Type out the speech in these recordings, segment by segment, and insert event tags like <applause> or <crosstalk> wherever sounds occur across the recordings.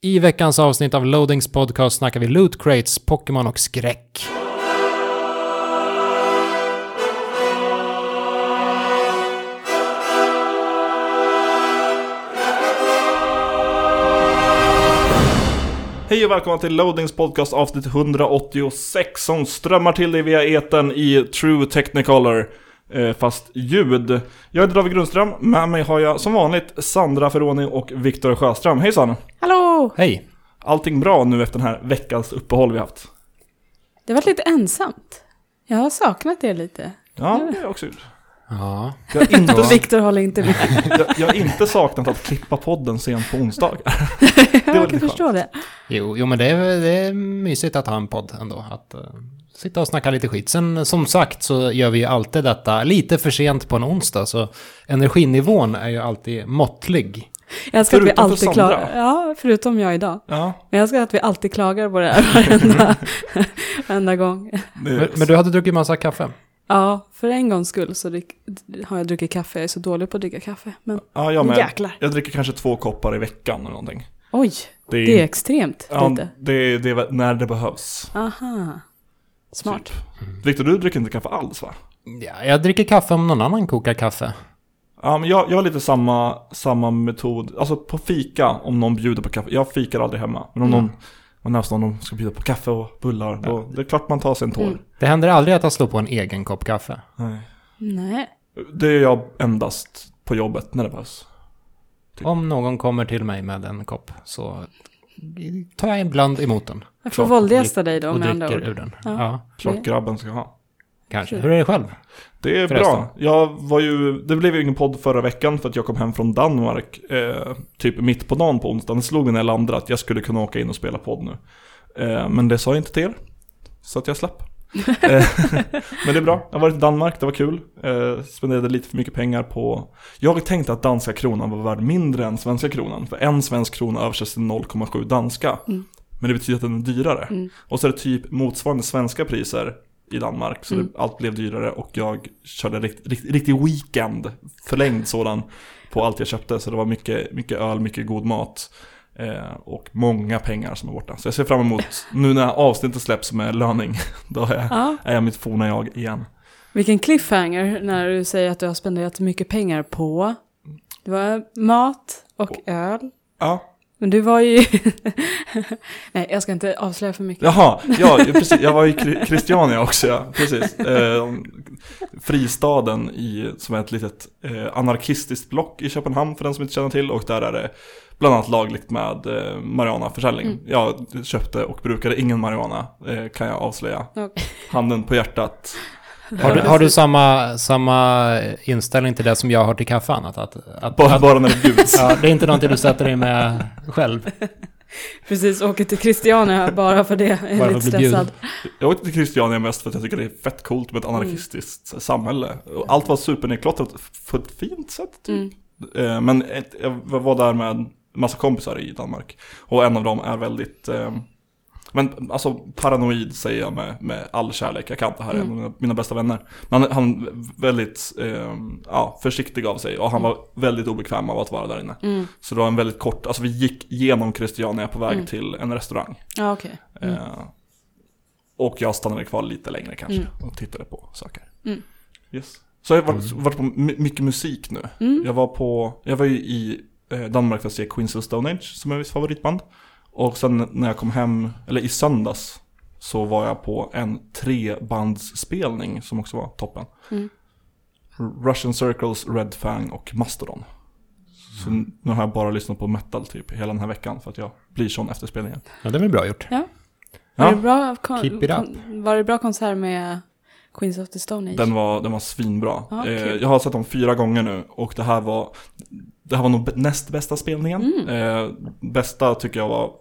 I veckans avsnitt av Loadings podcast snackar vi loot crates, Pokémon och skräck. Hej och välkomna till Loadings podcast avsnitt 186 som strömmar till dig via eten i True Technicolor. Eh, fast ljud. Jag heter David Grundström, med mig har jag som vanligt Sandra Ferroni och Viktor Sjöström. Hejsan! Hallå! Hej! Allting bra nu efter den här veckans uppehåll vi haft? Det har varit lite ensamt. Jag har saknat er lite. Ja, det har jag också gjort. Ja, Jag har inte, <laughs> Viktor håller inte med. <laughs> jag, jag har inte saknat att klippa podden sent på onsdagar. <laughs> jag kan förstå det. jo, jo men det är, det är mysigt att ha en podd ändå. Att uh, sitta och snacka lite skit. Sen som sagt så gör vi ju alltid detta lite för sent på en onsdag. Så energinivån är ju alltid måttlig. Jag önskar att vi Förutom för alltid klagar. Ja, förutom jag idag. Ja, Men jag önskar att vi alltid klagar på det här <laughs> varenda, <laughs> varenda gång. Men, men du hade druckit massa kaffe? Ja, för en gångs skull så drick, har jag druckit kaffe. Jag är så dålig på att dricka kaffe. Men ja, jag med. jäklar. Jag dricker kanske två koppar i veckan eller någonting. Oj, Det är, det är extremt ja, lite. det, det är när det behövs. Aha. Smart. Typ. Viktor, du dricker inte kaffe alls va? Ja, jag dricker kaffe om någon annan kokar kaffe. Ja, men jag, jag har lite samma, samma metod. Alltså på fika, om någon bjuder på kaffe. Jag fikar aldrig hemma. Men om Mm. någon, man nästan någon ska bjuda på kaffe och bullar, då det är klart man tar sig en tår. Mm. Det händer aldrig att jag slår på en egen kopp kaffe. Nej. Nej. Det gör jag endast på jobbet när det behövs. Typ. Om någon kommer till mig med en kopp så tar jag ibland emot den. Jag får våldgästa dig då och med andra ord. ur den. Ja. Ja, Klart grabben ska ha. kanske. Hur är det själv? Det är Förresten. bra. Jag var ju, det blev ju ingen podd förra veckan för att jag kom hem från Danmark eh, typ mitt på dagen på onsdagen. Det slog när jag landade att jag skulle kunna åka in och spela podd nu. Eh, men det sa jag inte till er. Så att jag slapp. Eh, <laughs> men det är bra. Jag har varit i Danmark, det var kul. Eh, spenderade lite för mycket pengar på... Jag tänkte att danska kronan var värd mindre än svenska kronan. För en svensk krona översätts till 0,7 danska. Mm. Men det betyder att den är dyrare. Mm. Och så är det typ motsvarande svenska priser i Danmark. Så Mm. det, allt blev dyrare och jag körde rikt, rikt, riktig weekend, förlängd sådan, på allt jag köpte. Så det var mycket, mycket öl, mycket god mat. Eh, och många pengar som är borta. Så jag ser fram emot, nu när avsnittet släpps med löning, <laughs> då är, Ja. är jag mitt forna jag igen. Vilken cliffhanger när du säger att du har spenderat mycket pengar på. Det var mat och öl. Ja, Men du var ju... <laughs> Nej, jag ska inte avslöja för mycket. jaha, ja, precis. Jag var i Christiania också, ja. Precis. Eh, fristaden i, som är ett litet eh, anarkistiskt block i Köpenhamn för den som inte känner till. Och där är det bland annat lagligt med eh, marijuanaförsäljning. Mm. Jag köpte och brukade ingen marijuana, eh, kan jag avslöja. Okej. Handen på hjärtat. <laughs> Har du, har du samma, samma inställning till det som jag har till kaffe annat? Att, att, bara, att, bara när det bjuds. <laughs> ja, det är inte någonting du sätter dig med själv. <laughs> Precis, åker till Christiania bara för det. Jag är Bara lite stressad. Jag åkte till Christiania mest för att jag tycker det är fett coolt med ett anarkistiskt samhälle. Och Allt var supernedklottrat på ett fint sätt typ. Mm. Eh, Men ett, jag var där med massa kompisar i Danmark. Och en av dem är väldigt, eh, men alltså paranoid säger jag med, med all kärlek jag kan. Det här är en av mina, mina bästa vänner. Men han, han väldigt eh, ja, försiktig av sig och han var väldigt obekväm av att vara där inne. Mm. Så det var en väldigt kort, alltså vi gick genom Christiania på väg Mm. till en restaurang. Ja. Mm. Eh, och jag stannade kvar lite längre kanske Mm. och tittade på saker. Mm. Yes. Så jag har varit, varit på my- mycket musik nu. Mm. Jag var på, jag var ju i Danmark för att se Queens of Stone Age som är mitt favoritband. Och sen när jag kom hem, eller i söndags, så var jag på en trebandsspelning som också var toppen. Mm. Russian Circles, Red Fang och Mastodon. Så nu har jag bara lyssnat på metal typ hela den här veckan för att jag blir sån efter spelningen. Ja, det är väl bra gjort. Var, Ja. det bra kon- Keep it up. var det bra konsert med Queens of the Stone Age? Den var, den var svinbra. Ja, eh, kul. jag har sett dem fyra gånger nu och det här var Det här var nog näst bästa spelningen. Mm. Eh, bästa tycker jag var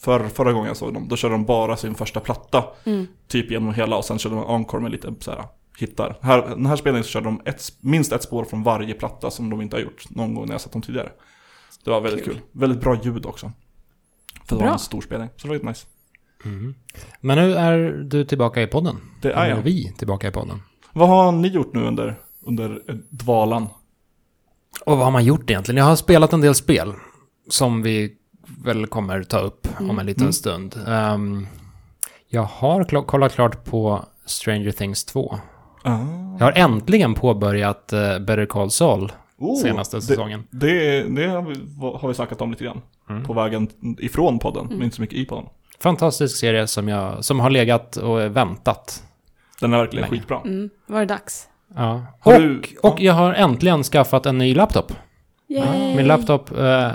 för, förra gången jag såg dem. Då körde de bara sin första platta. Mm. Typ genom hela och sen körde de encore med lite så här hittar. Här, den här spelningen så körde de ett, minst ett spår från varje platta som de inte har gjort någon gång när jag sett dem tidigare. Det var väldigt kul. Kul. Väldigt bra ljud också. För det var Bra. en stor spelning. Så det var lite nice. Mm. Men nu är du tillbaka i podden. Det är jag. vi tillbaka i podden. Vad har ni gjort nu under, under dvalan? Och vad har man gjort egentligen? Jag har spelat en del spel som vi väl kommer ta upp om Mm. en liten Mm. stund. Ehm, jag har kl- kollat klart på Stranger Things 2. Ah. Jag har äntligen påbörjat uh, Better Call Saul Oh, senaste det- säsongen. Det, det har, vi, har vi snackat om lite grann. Mm. På vägen ifrån podden, Mm. men inte så mycket i podden. Fantastisk serie som, jag, som har legat och väntat. Den är verkligen Länge. skitbra. Mm, var det dags? Ja. Har Och, du- och jag har äntligen skaffat en ny laptop. Yay! Min laptop eh,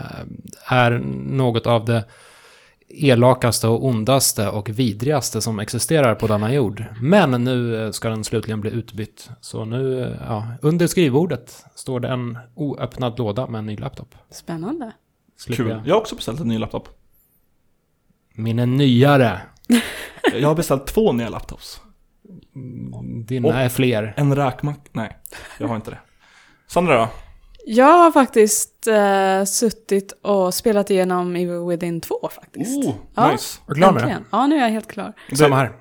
är något av det elakaste och ondaste och vidrigaste som existerar på denna jord. Men nu eh, ska den slutligen bli utbytt. Så nu, eh, ja, under skrivbordet står det en oöppnad låda med en ny laptop. Spännande. Slipper Kul. jag- Jag har också beställt en ny laptop. Min är nyare. Jag har beställt två nya laptops. Dina Och- är fler. En räkmack... Nej, jag har inte det. Sandra då? Jag har faktiskt eh, suttit och spelat igenom Evil Within 2 faktiskt. Oh, Ja. nice. Är du klar med det? Ja, nu är jag helt klar. Samma här.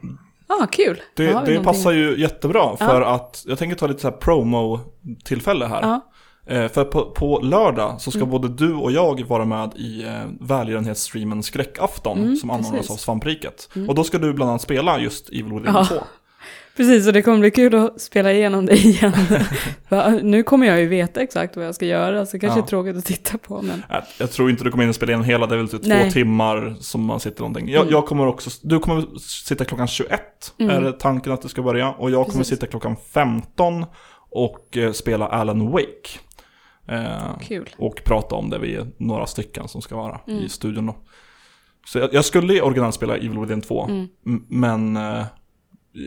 Ja, ah, kul. Det, det någonting. passar ju jättebra för Ja. att jag tänker ta lite så här promo-tillfälle här. Ja, för på, på lördag så ska Mm. både du och jag vara med i eh, välgörenhetsstreamen Skräckafton Mm, som anordnas av Svampriket. Mm. Och då ska du bland annat spela just Evil Within Ja. 2. <laughs> precis. Och det kommer bli kul att spela igenom det igen. <laughs> Nu kommer jag ju veta exakt vad jag ska göra, så det kanske Ja. är tråkigt att titta på. Men... Äh, Jag tror inte du kommer in och spela in hela, det är väl typ två timmar som man sitter någonting. Jag, Mm. jag kommer också, du kommer sitta klockan 21, Mm. är det tanken att det ska börja. Och jag kommer Precis. sitta klockan 15 och eh, spela Alan Wake. Eh, Kul. och prata om det, vi är några stycken som ska vara Mm. i studion då. Så jag, jag skulle originellt spela Evil Within 2, Mm. men eh,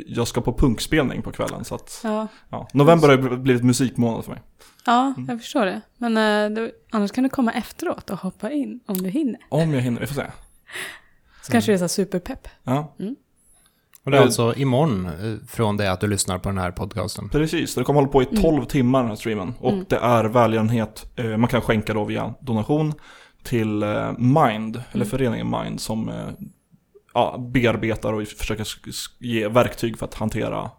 jag ska på punkspelning på kvällen. Så att, Ja, ja. November har blivit musikmånad för mig. ja Mm. jag förstår det. Men eh, det, annars kan du komma efteråt och hoppa in om du hinner. Om jag hinner, vi får se. Så kanske det är så superpepp. Ja, Och det är Eh, alltså imorgon eh, från det att du lyssnar på den här podcasten. precis. Det kommer hålla på i 12 timmar den här streamen. Och Mm. det är välgörenhet, eh, man kan skänka då via donation till Mind, eller Mm. föreningen Mind som ja, bearbetar och försöker ge verktyg för att hantera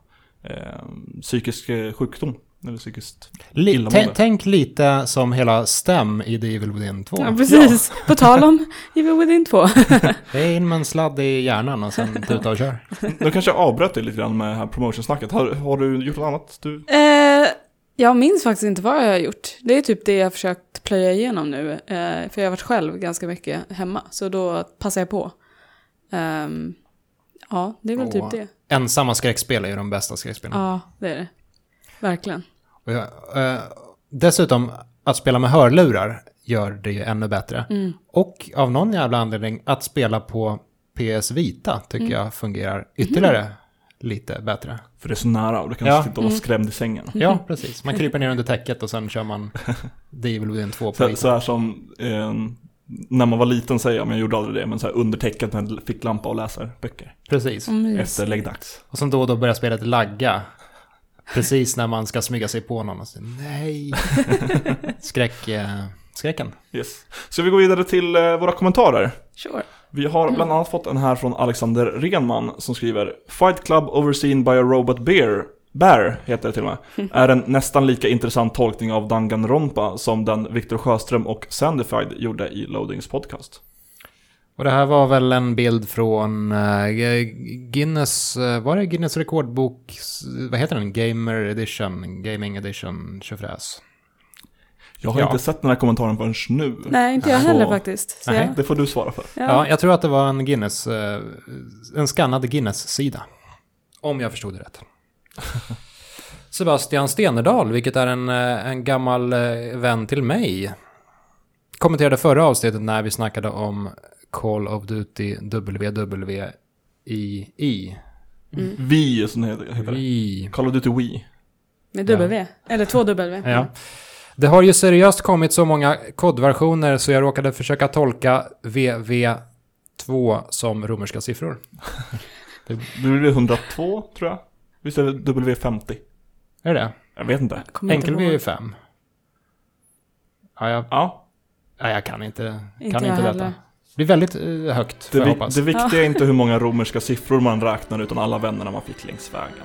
eh, psykisk sjukdom. Eller psykiskt Li- tänk lite som hela STEM i The Evil Within 2. Ja, precis. På tal om <laughs> Evil Within 2. Det är in med en sladd i hjärnan och sen <laughs> tuta och kör. Nu kanske jag avbröt dig lite grann med det här promotionsnacket. Har, har du gjort något annat? Du... Eh, jag minns faktiskt inte vad jag har gjort. Det är typ det jag har försökt plöja igenom nu. Eh, för jag har varit själv ganska mycket hemma. Så då passar jag på. Ehm, ja, det är väl Åh. typ det. Ensamma skräckspel är ju de bästa skräckspelen. Ja, det är det. Verkligen. Och jag, eh, dessutom, att spela med hörlurar gör det ju ännu bättre. Mm. Och av någon jävla anledning, att spela på PS Vita tycker Mm. jag fungerar ytterligare lite bättre. För det är så nära och du kan Ja. sitta och vara skrämd i sängen. Ja, precis. Man kryper ner under täcket och sen kör man <laughs> The Evil Within 2 på Så, Vita. så här som eh, när man var liten säger jag, men jag gjorde aldrig det, men så här under täcket med en ficklampa och läser böcker. Precis. Mys. Efter läggdags. Och sen då och då börjar spelet lagga. Precis när man ska smyga sig på någon och säga nej. <laughs> Skräck, eh, skräcken. Yes. Så vi går vidare till eh, våra kommentarer. Sure. Vi har bland annat fått en här från Alexander Renman som skriver Fight Club overseen by a robot bear Bear heter det till och med. <laughs> Är en nästan lika intressant tolkning av Danganronpa som den Viktor Sjöström och Sandified gjorde i Loadings podcast. Och det här var väl en bild från eh, Guinness, eh, var det Guinness rekordbok, vad heter den? Gamer edition, gaming edition, tjofräs. Jag har Ja. inte sett den här kommentaren förrän nu. Nej, inte jag Så- heller faktiskt. Så Nej. jag, Det får du svara för. ja. Ja, jag tror att det var en Guinness, eh, en skannad Guinness-sida. Om jag förstod det rätt. <laughs> Sebastian Stenerdal, vilket är en, en gammal vän till mig, kommenterade förra avsnittet när vi snackade om Call of Duty WWII. Mm. Vi, som det heter. heter det. Vi. Call of Duty Wii. Med W. Eller två W. Ja. Det har ju seriöst kommit så många kodversioner så jag råkade försöka tolka VV2 som romerska siffror. <laughs> Det blir 102 tror jag. Visst är det W50? Är det? Jag vet inte. Inte Enkel ihåg. V är 5. Ja, jag, Ja, nej, jag kan inte, Inte kan jag inte detta. heller. Det blir väldigt eh, högt, det, vi, hoppas. det viktiga är inte hur många romerska siffror man räknar utan alla vännerna man fick längs vägen.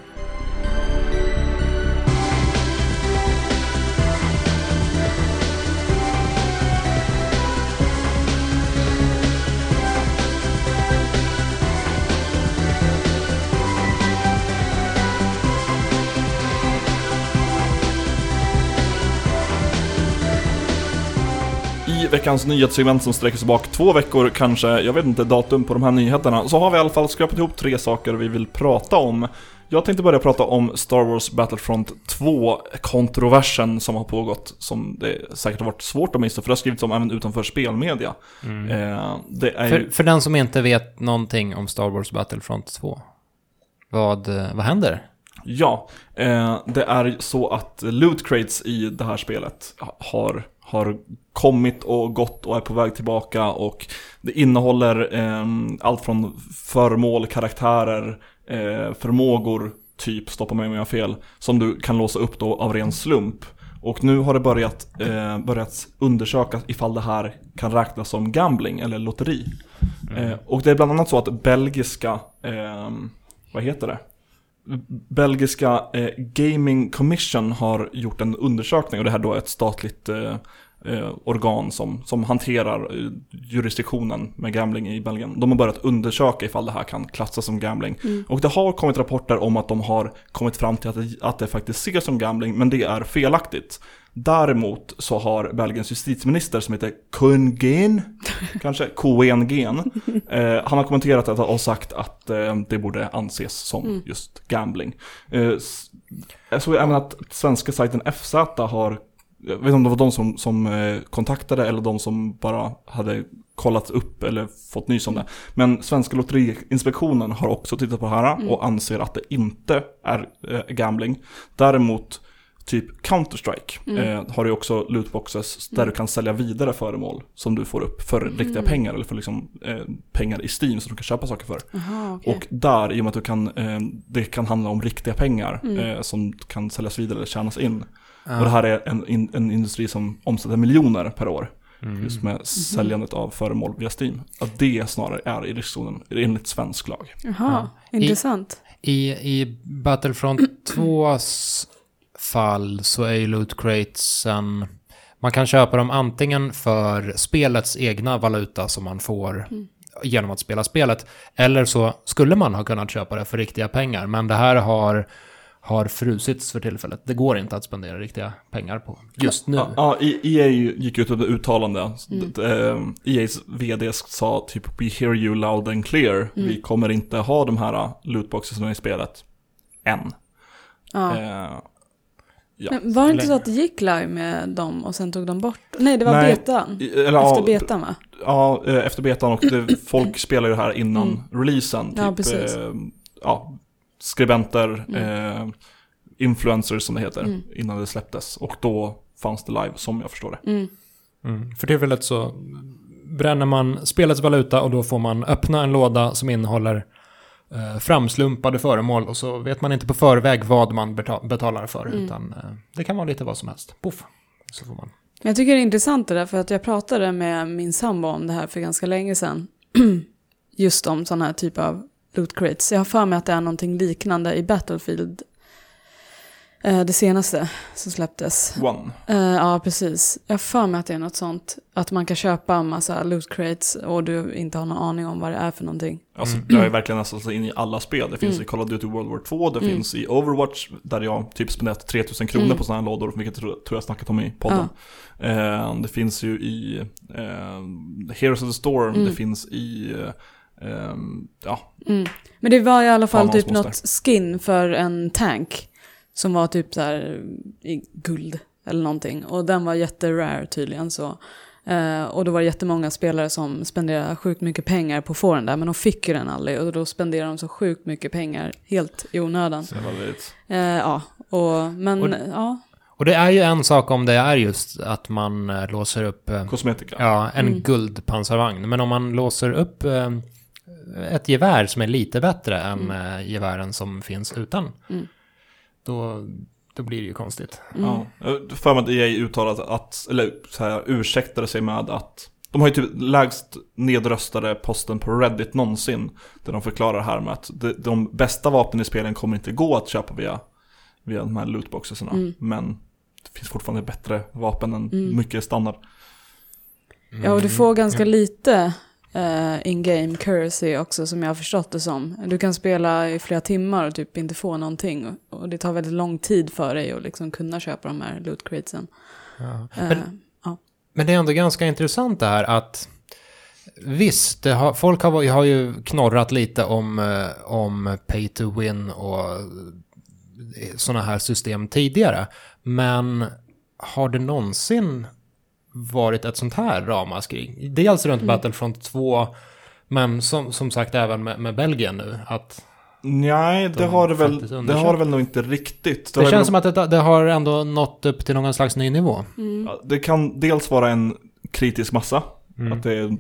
I veckans nyhetssegment som sträcker sig bak två veckor, kanske, jag vet inte datum på de här nyheterna, så har vi i alla fall skrapat ihop tre saker vi vill prata om. Jag tänkte börja prata om Star Wars Battlefront 2-kontroversen som har pågått, som det säkert har varit svårt att missa, för det har skrivits om även utanför spelmedia. Eh, det är ju- För, för den som inte vet någonting om Star Wars Battlefront 2, vad, eh, vad händer? Ja, eh, det är så att loot crates i det här spelet har, har kommit och gått och är på väg tillbaka och det innehåller eh, allt från föremål, karaktärer, eh, förmågor, typ, stoppa mig om jag har fel, som du kan låsa upp då av ren slump. Och nu har det börjat, eh, börjat undersökas ifall det här kan räknas som gambling eller lotteri. Eh, och det är bland annat så att belgiska, eh, vad heter det? Belgiska eh, Gaming Commission har gjort en undersökning och det här då är ett statligt eh, eh, organ som, som hanterar eh, jurisdiktionen med gambling i Belgien. De har börjat undersöka ifall det här kan klassas som gambling. Och det har kommit rapporter om att de har kommit fram till att det, att det faktiskt ses som gambling, men det är felaktigt. Däremot så har Belgiens justitieminister som heter Kungen, <laughs> kanske Kungen, eh, han har kommenterat att och sagt att eh, det borde anses som just gambling. Eh, jag såg även att svenska sajten FZ har, jag vet inte om det var de som, som eh, kontaktade eller de som bara hade kollat upp eller fått nys om det. Men Svenska Lotteriinspektionen har också tittat på det här och anser att det inte är eh, gambling. Däremot typ Counter-Strike eh, har ju också lootboxes där du kan sälja vidare föremål som du får upp för riktiga pengar eller för liksom, eh, pengar i Steam som du kan köpa saker för. Jaha, okej. Och där, i och med att du kan, eh, det kan handla om riktiga pengar eh, som kan säljas vidare eller tjänas in. Och det här är en, in, en industri som omsätter miljoner per år. Just med säljandet av föremål via Steam. Att det snarare är i riskzonen enligt svensk lag. Jaha, intressant. I, I Battlefront <clears throat> 2s fall så är ju loot cratesen... Man kan köpa dem antingen för spelets egna valuta som man får genom att spela spelet. Eller så skulle man ha kunnat köpa det för riktiga pengar. Men det här har, har frusits för tillfället. Det går inte att spendera riktiga pengar på just nu. Ja, ja, E- EA gick ut med ett uttalande. D- eh, EA's vd sa typ We hear you loud and clear. Vi kommer inte ha de här lootboxes i spelet. Än. Ja. Eh, ja. Men var det inte så att det gick live med dem och sen tog de bort? Nej, det var Nej, betan. Eller, Efter ja, betan va? Ja, eh, efter betan och det, <clears throat> folk spelar ju det här innan releasen. Typ, Ja, precis. Eh, ja, skribenter, eh, influencers som det heter, innan det släpptes. Och då fanns det live, som jag förstår det. Mm. Mm. För tillfället så bränner man spelets valuta och då får man öppna en låda som innehåller eh, framslumpade föremål och så vet man inte på förväg vad man beta- betalar för utan eh, det kan vara lite vad som helst. Poff, så får man. Jag tycker det är intressant det där för att jag pratade med min sambo om det här för ganska länge sedan. <clears throat> Just om sådana här typer av loot crates. Jag har för mig att det är någonting liknande i Battlefield. Eh, det senaste som släpptes. One. Eh, ja, precis. Jag har för mig att det är något sånt. Att man kan köpa en massa loot crates och du inte har någon aning om vad det är för någonting. Alltså, Det har ju verkligen nästan in i alla spel. Det finns Mm. i Call of Duty World War 2, det finns i Overwatch, där jag typ spenderat 3000 kronor Mm. på sådana här lådor, vilket jag tror jag snackat om i podden. Eh, det finns ju i eh, Heroes of the Storm, Mm. det finns i, eh, ja, Mm. Men det var i alla fall typ något skin för en tank. Som var typ så här i guld eller någonting. Och den var jätterare tydligen så. Eh, och då var det jättemånga spelare som spenderade sjukt mycket pengar på att få den där. Men de fick ju den aldrig. Och då spenderade de så sjukt mycket pengar helt i onödan. så. Eh, ja, och, men Och- ja. Och det är ju en sak om det är just att man eh, låser upp eh, Kosmetika. ja, en Mm. guldpansarvagn. Men om man låser upp eh, ett gevär som är lite bättre än eh, gevären som finns utan. Mm. Då, då blir det ju konstigt. Mm. Ja, för mig att EA uttalat att, eller så här, ursäktade sig med att de har ju typ lägst nedröstade posten på Reddit någonsin. Där de förklarar här med att de, de bästa vapnen i spelen kommer inte gå att köpa via, via de här lootboxesarna. Mm. Men det finns fortfarande bättre vapen än mycket standard. Ja, och du får ganska Mm. lite eh, in-game currency också som jag har förstått det som. Du kan spela i flera timmar och typ inte få någonting. Och, och det tar väldigt lång tid för dig att liksom kunna köpa de här loot cratesen. Ja. Eh, Men, ja. Men det är ändå ganska intressant det här att visst, har, folk har, har ju knorrat lite om, eh, om pay to win och sådana här system tidigare. Men har det någonsin varit ett sånt här ramaskri? Dels runt Mm. Battlefront 2, men som, som sagt även med, med Belgien nu. Att Nej, det De har det väl, det har det väl nog inte riktigt. det väl känns som att det, det har ändå nått upp till någon slags ny nivå. Mm. Ja, Det kan dels vara en kritisk massa, Mm. att det är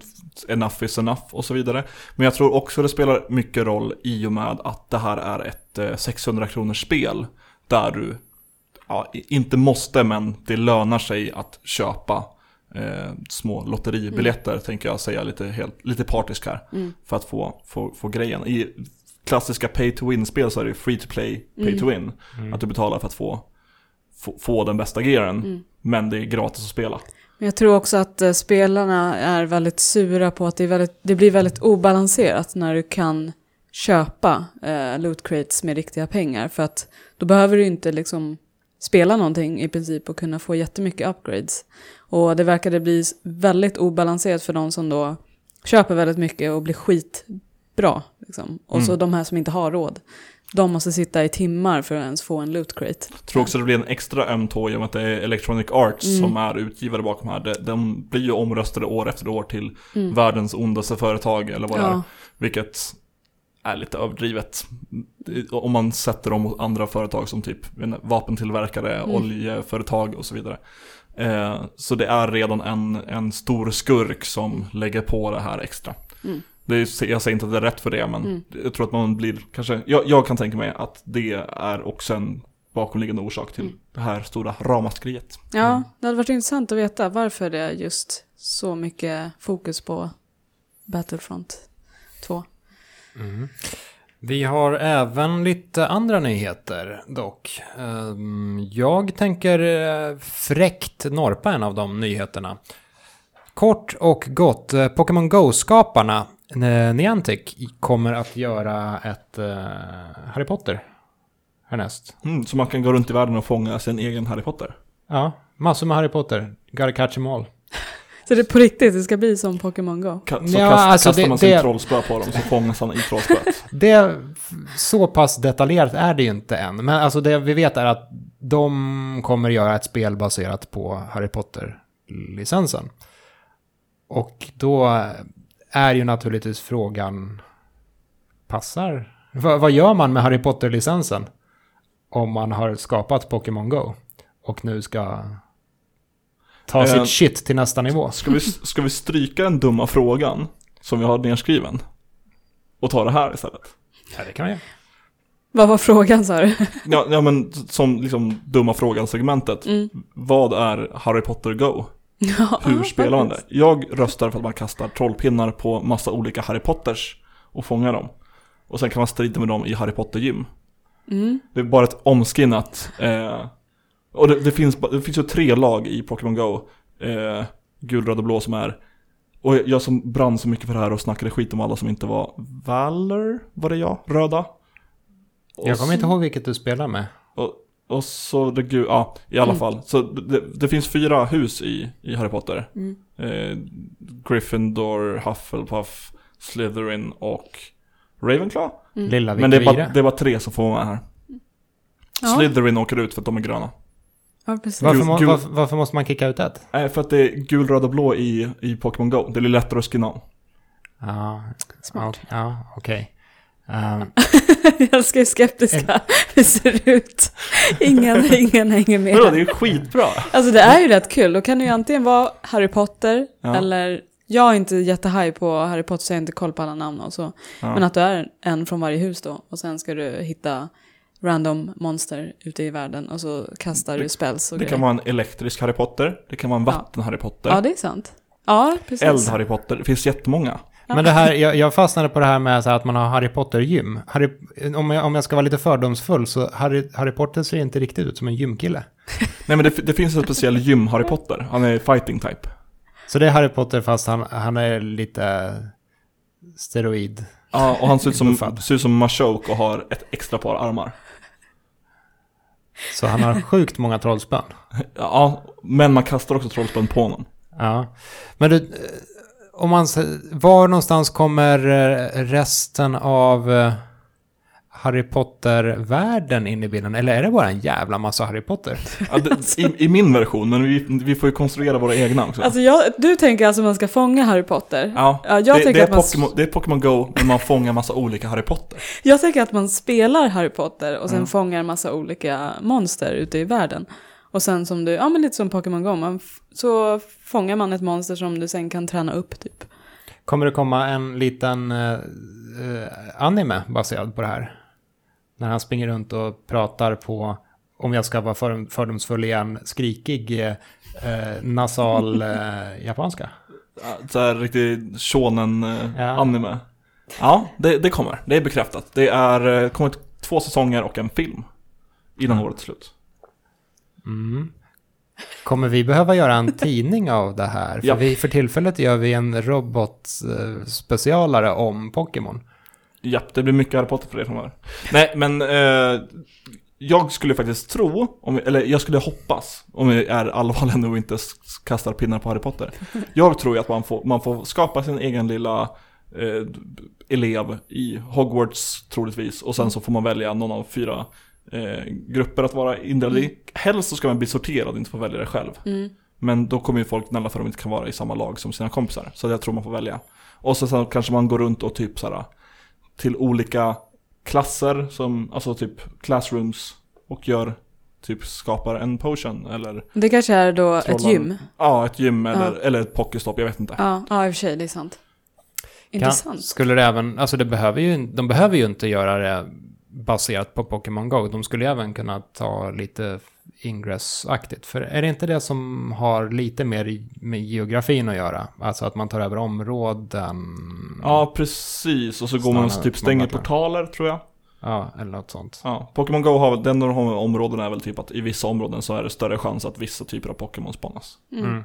enough is enough och så vidare. Men jag tror också det spelar mycket roll i och med att det här är ett eh, 600 kronors spel. Där du, ja, inte måste men det lönar sig att köpa eh, små lotteribiljetter tänker jag säga lite, helt, lite partisk här. Mm. För att få, få, få grejen. I klassiska pay to win-spel så är det free to play, pay to win. Mm. Att du betalar för att få, få, få den bästa gearen. Mm. Men det är gratis att spela. Men jag tror också att eh, spelarna är väldigt sura på att det, är väldigt, det blir väldigt obalanserat när du kan köpa eh, loot crates med riktiga pengar. För att då behöver du inte liksom spela någonting i princip och kunna få jättemycket upgrades. Och det verkade bli väldigt obalanserat för de som då köper väldigt mycket och blir skitbra. Liksom. Och så Mm. de här som inte har råd. De måste sitta i timmar för att ens få en loot crate. Jag tror också det blir en extra öm tå i och med att det är Electronic Arts Mm. som är utgivare bakom här. De, de blir ju omröstade år efter år till Mm. världens ondaste företag eller vad det är. Vilket är lite överdrivet. Om man sätter dem mot andra företag som typ vapentillverkare, Mm. oljeföretag och så vidare. Eh, så det är redan en, en stor skurk som lägger på det här extra. Mm. Det är, jag säger inte att det är rätt för det, men Mm. jag tror att man blir kanske, jag, jag kan tänka mig att det är också en bakomliggande orsak till Mm. det här stora ramaskriet. Ja, det hade varit intressant att veta varför det är just så mycket fokus på Battlefront 2. Mm. Vi har även lite andra nyheter dock. Ehm, Jag tänker eh, fräckt norpa en av de nyheterna. Kort och gott, eh, Pokémon Go-skaparna eh, Niantic kommer att göra ett Harry Potter härnäst. Mm, så man kan gå runt i världen och fånga sin egen Harry Potter. Ja, massor med Harry Potter. Gotta catch 'em all. <laughs> Så det är på riktigt, det ska bli som Pokémon Go. Ka- så Ja, kast, alltså kastar det- man sin det- trollspö på dem så fångas han i trollspöet. <laughs> Det, så pass detaljerat är det ju inte än. Men alltså det vi vet är att de kommer göra ett spel baserat på Harry Potter-licensen. Och då är ju naturligtvis frågan, passar? Va, vad gör man med Harry Potter-licensen? Om man har skapat Pokémon Go och nu ska ta Eh, sitt shit till nästa nivå. Ska vi, ska vi stryka den dumma frågan som vi har nedskriven? Och ta det här istället? Ja, det kan vi göra. Vad var frågan sa du? <laughs> Ja, ja men som liksom dumma frågan-segmentet. Mm. Vad är Harry Potter Go? <laughs> Ja, Hur spelar man det? Jag röstar för att man kastar trollpinnar på massa olika Harry Potters och fångar dem. Och sen kan man strida med dem i Harry Potter-gym. Mm. Det är bara ett omskinnat. Eh, och det, det, finns, det finns ju tre lag i Pokémon Go. Eh, gul, röd och blå som är. Och jag som brann så mycket för det här och snackade skit om alla som inte var Valor, var det jag? Röda? Och Jag kommer inte ihåg vilket du spelar med. och, och så det gul, ja i alla Mm. fall. Så det, det finns fyra hus i, i Harry Potter. Mm. Eh, Gryffindor, Hufflepuff, Slytherin och Ravenclaw. Mm. Lilla Men det är, bara, det är bara tre som får vara med här. Ja. Slytherin åker ut för att de är gröna. Ja, precis. Varför, må, gul- varför, varför måste man kicka ut ett? Nej, för att det är gul, röd och blå i, i Pokémon Go. Det blir lättare att skinna om. Ja, Smart. Ja, okej. Ehm, <laughs> Jag älskar hur skeptiska <laughs> vi ser ut. Ingen, <laughs> ingen hänger med. Vadå, det är ju skitbra! Alltså det är ju rätt kul. Då kan det ju antingen vara Harry Potter Ja. eller jag är inte jättehaj på Harry Potter så jag har inte koll på alla namn och så. Ja. Men att du är en från varje hus då och sen ska du hitta random monster ute i världen och så kastar Det- du spells och Det kan grejer. vara en elektrisk Harry Potter, det kan vara en Ja. vatten-Harry Potter, Ja, det är sant. Ja, precis. eld-Harry Potter, det finns jättemånga. Men det här, jag, jag fastnade på det här med så här att man har Harry Potter-gym. Harry, om, jag, om jag ska vara lite fördomsfull så Harry, Harry Potter ser inte riktigt ut som en gymkille. <laughs> Nej men det, det finns en speciell gym-Harry Potter, han är fighting type. Så det är Harry Potter fast han, han är lite steroid. Ja, och han ser ut som, ser ut som Machoke och har ett extra par armar. Så han har sjukt många trollspön. Ja, men man kastar också trollspön på honom. Ja. Men du, om man... Var någonstans kommer eh, resten av eh, Harry Potter-världen in i bilden? Eller är det bara en jävla massa Harry Potter? Ja, det, i, I min version, men vi, vi får ju konstruera våra egna också. Alltså jag, du tänker alltså man ska fånga Harry Potter? ja, Ja, jag det, tänker det, är att man- Pokémon, det är Pokémon Go, men man fångar massa olika Harry Potter. Jag tänker att man spelar Harry Potter och sen Mm. fångar en massa olika monster ute i världen. Och sen som du, ja men lite som Pokémon Go, man så fångar man ett monster som du sen kan träna upp typ. Kommer det komma en liten eh, eh, anime baserad på det här? När han springer runt och pratar på, om jag ska vara för, fördomsfull igen, skrikig eh, eh, nasal <laughs> eh, japanska. Ja, Så här riktig shonen eh, Ja. anime. Ja, det, det kommer. Det är bekräftat. Det är, eh, kommer två säsonger och en film. Innan årets slut. Mm. Kommer vi behöva göra en <laughs> tidning av det här? För, Ja. vi, för tillfället gör vi en robot-specialare om Pokémon. Japp, det blir mycket Harry Potter för er framöver. Nej, men eh, jag skulle faktiskt tro, om eller jag skulle hoppas, om vi är allvarliga nu och inte kastar pinnar på Harry Potter. Jag tror ju att man får, man får skapa sin egen lilla eh, elev i Hogwarts troligtvis. Och sen så får man välja någon av fyra eh, grupper att vara indelad i. Helst så ska man bli sorterad, inte få välja det själv. Mm. Men då kommer ju folk gnälla för att de inte kan vara i samma lag som sina kompisar. Så jag tror man får välja. Och så, så kanske man går runt och typ såhär till olika klasser som, alltså typ classrooms och gör, typ skapar en potion eller Det kanske är då ett trollar- gym. Ja, ett gym eller, Ja. eller ett pokéstopp, jag vet inte. Ja, ja, i och för sig, det är sant. Kan, Intressant. skulle det även, alltså det behöver ju, de behöver ju inte göra det baserat på Pokémon Go. De skulle ju även kunna ta lite ingress-aktigt. För är det inte det som har lite mer med geografin att göra? Alltså att man tar över områden? Ja, precis. Och så går man och typ stänger portaler tror jag. Ja, eller något sånt. Ja, Pokémon Go har den de har med områden är väl typ att i vissa områden så är det större chans att vissa typer av Pokémon spawnas. Mm.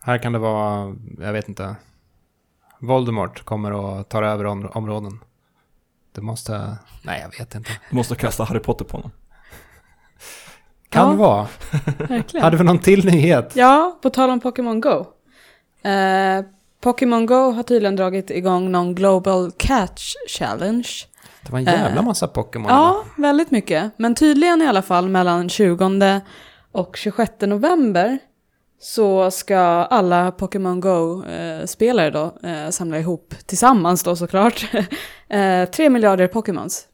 Här kan det vara, jag vet inte, Voldemort kommer och tar över om, områden. Det måste, nej jag vet inte. Du måste kasta Harry Potter på honom. Kan Ja. vara. <laughs> Verkligen. Hade vi någon till nyhet? Ja, på tal om Pokémon Go. Eh, Pokémon Go har tydligen dragit igång någon Global Catch Challenge. Det var en jävla Eh, massa Pokémon. Ja, väldigt mycket. Men tydligen i alla fall mellan 20 och 26 november så ska alla Pokémon Go-spelare då eh, samla ihop tillsammans då såklart <laughs> eh, 3 miljarder Pokémons.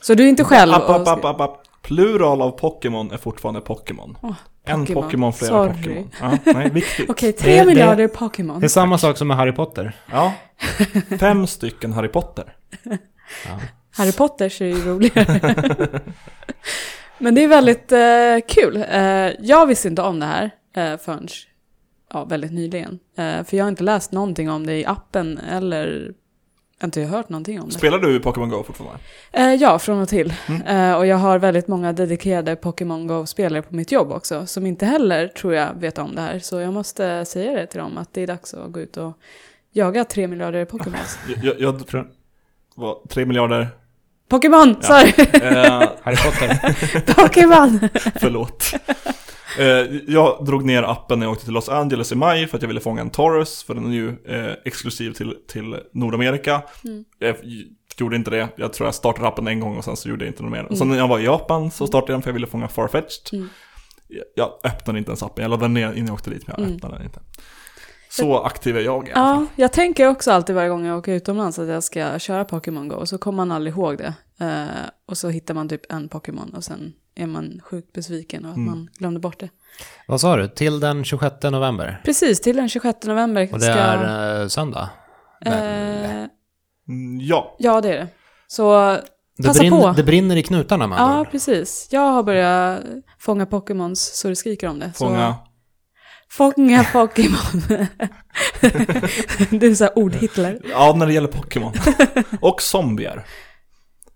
Så du är inte själv App, app, app, app, app. Plural av Pokémon är fortfarande Pokémon. Åh, en Pokémon. Flera. Pokémon. Ja, nej, viktigt. <laughs> Okej, 3 Det- det- miljarder Pokémon. Det är samma sak som med Harry Potter. Ja. <laughs> Fem stycken Harry Potter. Ja. Harry Potter ser ju roligare. Men det är väldigt eh, kul. Eh, jag visste inte om det här eh, förrän ja, väldigt nyligen. Eh, för jag har inte läst någonting om det i appen eller inte hört någonting om det. Spelar du Pokémon Go fortfarande? Eh, ja, från och till. Mm. Eh, och jag har väldigt många dedikerade Pokémon Go-spelare på mitt jobb också, som inte heller tror jag vet om det här. Så jag måste säga det till dem, att det är dags att gå ut och jaga tre miljarder Pokémons. <laughs> Jag, jag, jag tror... Vad? Tre miljarder? Pokémon! Ja. Sorry! Eh, Harry Potter. <laughs> Pokémon! <laughs> förlåt. Eh, jag drog ner appen när jag åkte till Los Angeles i maj för att jag ville fånga en Taurus, för den är ju eh, exklusiv till, till Nordamerika. Mm. Jag gjorde inte det, jag tror jag startade appen en gång och sen så gjorde jag inte något mer. Och sen när jag var i Japan så startade jag den för jag ville fånga Farfetched. Mm. Jag, jag öppnade inte ens appen, jag laddade ner innan jag åkte dit men jag Mm. öppnade den inte. Så aktiv är jag i alla fall. Ja, jag tänker också alltid varje gång jag åker utomlands att jag ska köra Pokémon Go, och så kommer man aldrig ihåg det. Eh, och så hittar man typ en Pokémon och sen är man sjukt besviken och att Mm. man glömde bort det. Vad sa du? Till den 26 november? Precis, till den 26 november Och det ska... är eh, söndag? Eh, Mm, ja, ja, det är det. Så det, passa brinner, på. det brinner i knutarna andra Ja, precis. Jag har börjat fånga Pokémons så det skriker om det. fånga. Så, fånga Pokémon. <laughs> du är så här ord-Hitler. Ja, när det gäller Pokémon. och zombier.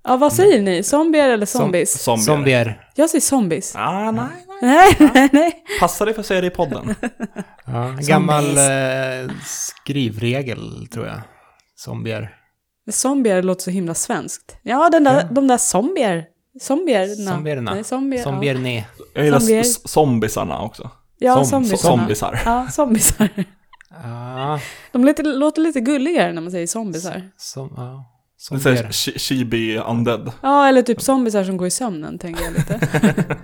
Ja, vad säger ni? Zombier eller zombies? Zombier. Zombier. Jag säger zombies. Ah, nej. Nej, nej, <laughs> nej. Passa dig för att säga det i podden. <laughs> Ja, gammal eh, skrivregel, tror jag. Zombier. Zombier låter så himla svenskt. Ja, den där, Ja. de där zombier. Zombierna. Zombierna. Nej, zombier. Zombier, nej. Jag gillar Zombier. zombisarna också. Ja, Som- zombisarna. Zombisar. Ja, zombisar. Ja, De låter lite gulligare när man säger zombisar. som, ja. Det är såhär chi- chibi undead. Ja, eller typ zombisar som går i sömnen, tänker jag lite. <laughs>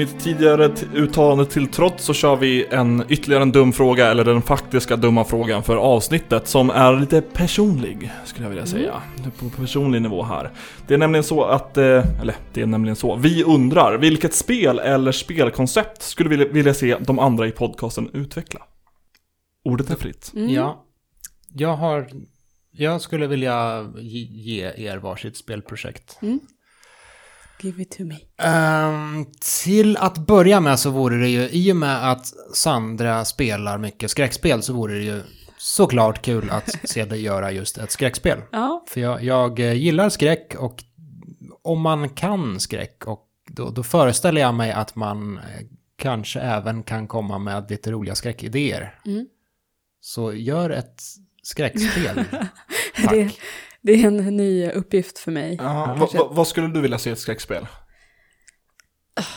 Mitt tidigare uttalande till trots så kör vi en ytterligare en dum fråga, eller den faktiska dumma frågan för avsnittet, som är lite personlig, skulle jag vilja säga. Det är På personlig nivå här. Det är nämligen så att, eh, eller det är nämligen så, vi undrar vilket spel eller spelkoncept skulle vi vilja se de andra i podcasten utveckla? Ordet är fritt. Mm. Ja, jag har... Jag skulle vilja ge, ge er varsitt spelprojekt. Mm. Give it to me. Ehm, till att börja med så vore det ju, i och med att Sandra spelar mycket skräckspel så vore det ju såklart kul att <laughs> se dig göra just ett skräckspel. Ja, För jag, jag eh, gillar skräck och om man kan skräck och då, då föreställer jag mig att man eh, kanske även kan komma med lite roliga skräckidéer. Mm. Så gör ett skräckspel. <laughs> Tack. det, <laughs> det är en ny uppgift för mig. Ja, va, va, vad skulle du vilja se i ett skräckspel?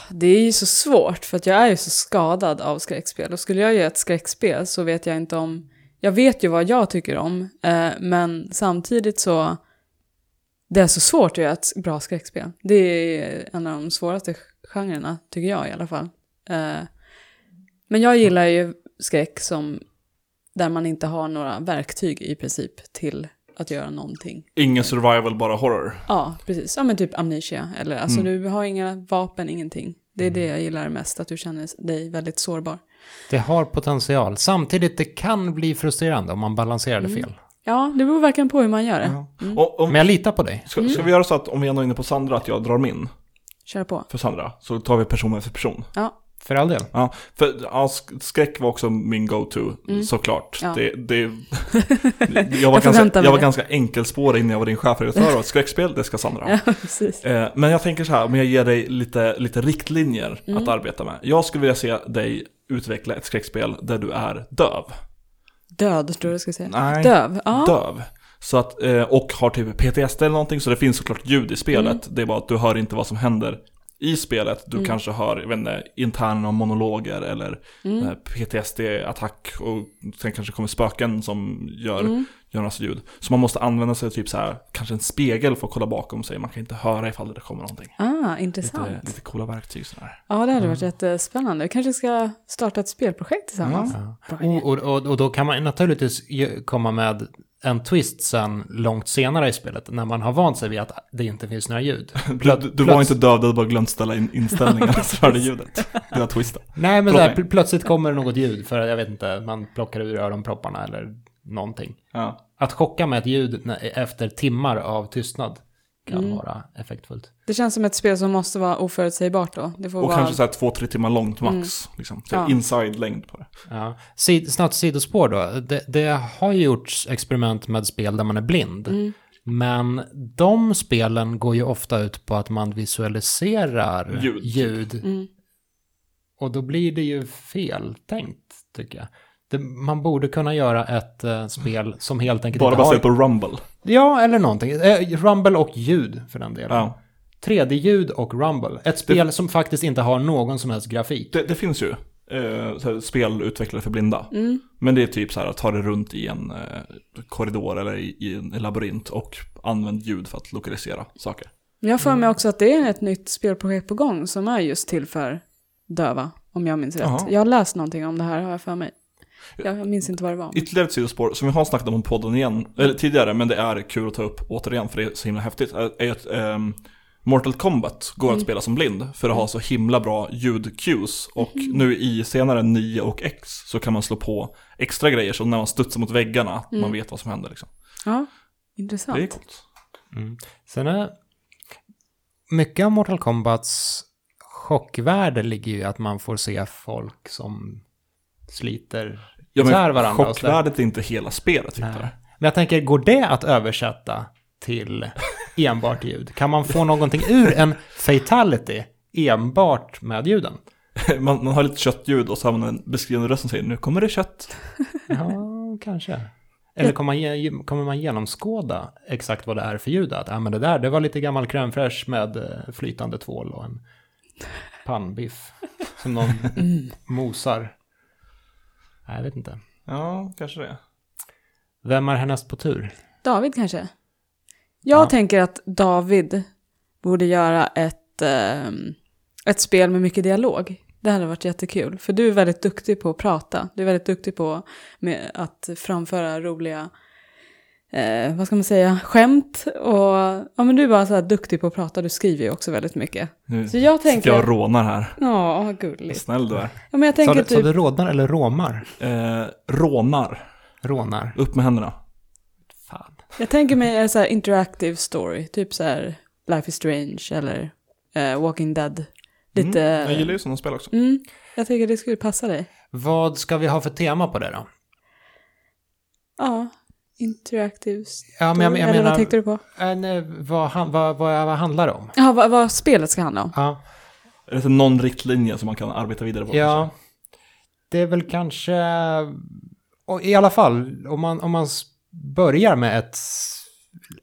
Det är ju så svårt för att jag är ju så skadad av skräckspel. Och skulle jag göra ett skräckspel så vet jag inte om... Jag vet ju vad jag tycker om, eh, men samtidigt så... Det är så svårt att göra ett bra skräckspel. Det är en av de svåraste genrerna, tycker jag i alla fall. Eh, men jag gillar ju skräck som... Där man inte har några verktyg i princip till att göra någonting. Ingen survival, bara horror. Ja, precis. Ja, men typ amnesia. Eller alltså Mm. du har inga vapen, ingenting. Det är det jag gillar mest, att du känner dig väldigt sårbar. Det har potential. Samtidigt, det kan bli frustrerande om man balanserar det Mm. fel. Ja, det beror verkligen på hur man gör det. Ja. Och, om, Men jag litar på dig. ska, ska vi göra så att om vi ändå är inne på Sandra, att jag drar min Kör på. för Sandra, så tar vi person för person. Ja, För all del. Ja, för ja, sk- skräck var också min go-to, såklart. Ja. Det, det, <laughs> jag, var Jag ganska, jag var det. ganska enkelspårig innan jag var din chefredaktör och skräckspel, det ska Sandra. ja. Eh, men jag tänker så här, om jag ger dig lite, lite riktlinjer Mm. att arbeta med. Jag skulle vilja se dig utveckla ett skräckspel där du är döv. Död, tror jag du ska säga. Nej. Döv. Ja. Döv. Så att, eh, och har typ PTSD eller någonting, så det finns såklart ljud i spelet. Mm. Det är bara att du hör inte vad som händer i spelet. Du kanske hör, jag vet inte, interna monologer eller Mm. eh, PTSD-attack och sen kanske kommer spöken som gör, Mm. Gör en massa ljud. Så man måste använda sig av typ så här, kanske en spegel för att kolla bakom sig. Man kan inte höra ifall det kommer någonting. Ah, Lite, intressant. lite coola verktyg sådär. Ja, det hade varit jättespännande. Vi kanske ska starta ett spelprojekt tillsammans. Ja. Idé. Och, och, och då kan man naturligtvis komma med en twist sen långt senare i spelet när man har vant sig vid att det inte finns några ljud. <laughs> Du, du, du var inte döv, du hade bara glömt ställa in inställningarna <laughs> så hörde ljudet. Det var twisten. Nej, men mig. pl- plötsligt kommer det något ljud för jag vet inte, man plockar ur öronpropparna eller någonting. Ja. Att chocka med ett ljud efter timmar av tystnad kan Mm. vara effektfullt. Det känns som ett spel som måste vara oförutsägbart då. Det får Och vara... kanske så här två, tre timmar långt max. Liksom. Så Ja. inside-längd på det. Ja. Sid, snabbt sidospår då. Det, det har ju gjorts experiment med spel där man är blind. Mm. Men de spelen går ju ofta ut på att man visualiserar Ljud. ljud. Mm. Och då blir det ju fel tänkt, tycker jag. Det, man borde kunna göra ett eh, spel som helt enkelt Bara baserat på Rumble. Ja, eller någonting. Eh, rumble och ljud för den delen. Ja. 3D-ljud och Rumble. Ett spel som faktiskt inte har någon som helst grafik. Det, det finns ju eh, spel utvecklade för blinda. Mm. Men det är typ så här att ta det runt i en eh, korridor eller i, i en labyrint och använd ljud för att lokalisera saker. Jag har för mig också att det är ett nytt spelprojekt på gång som är just till för döva, om jag minns rätt. Jaha. Jag har läst någonting om det här, har jag för mig. Jag minns inte vad det var. Ytterligare ett sidospår som vi har snackat om på podden igen, eller tidigare, men det är kul att ta upp återigen för det är så himla häftigt, är att ehm, Mortal Kombat går att spela som blind för att ha så himla bra ljud-cues. Och nu i senare 9 och X så kan man slå på extra grejer så när man studsar mot väggarna, att man vet vad som händer liksom. Ja, intressant. Det är coolt. Mm. Sen är mycket av Mortal Kombats chockvärde ligger ju i att man får se folk som sliter Ja, men varandra. chockvärdet är inte hela spelet, Victor. Nej. Men jag tänker, går det att översätta till enbart ljud? Kan man få någonting ur en fatality enbart med ljuden? <laughs> Man, man har lite köttljud och så har man en beskrivande röst som säger nu kommer det kött. Ja, kanske. Eller kommer man, kommer man genomskåda exakt vad det är för ljud? Att, ja, men det där, det var lite gammal crème fraîche med eh, flytande tvål och en pannbiff. Som någon mosar. Nej, jag vet inte. Ja, kanske det. Vem är härnäst på tur? David kanske? Jag Ja. tänker att David borde göra ett, ehm, ett spel med mycket dialog. Det hade varit jättekul. För du är väldigt duktig på att prata. Du är väldigt duktig på med att framföra roliga, eh, vad ska man säga, skämt. Och ja, men du är bara så här duktig på att prata. Du skriver ju också väldigt mycket. Nu Så jag tänker... jag och rånar här. Ja, Vad gulligt. snäll du är. Ja, men jag Sa tänker du, sa typ... du rådnar eller råmar? Eh, rånar. Rånar. Upp med händerna. Fan. Jag tänker mig en så här interactive story, typ så här Life is Strange eller eh, Walking Dead. Lite... Mm, jag gillar ju sådana spel också. Mm, jag tänker det skulle passa dig. Vad ska vi ha för tema på det då? Ja, interactive story. Ja, men jag, jag eller menar, vad tänkte du på? äh, nej, vad, han- vad, vad, vad handlar det om? Ja, vad, vad spelet ska handla om. Ja, Är det någon riktlinje som man kan arbeta vidare på? ja det är väl kanske, och i alla fall, om man, om man börjar med ett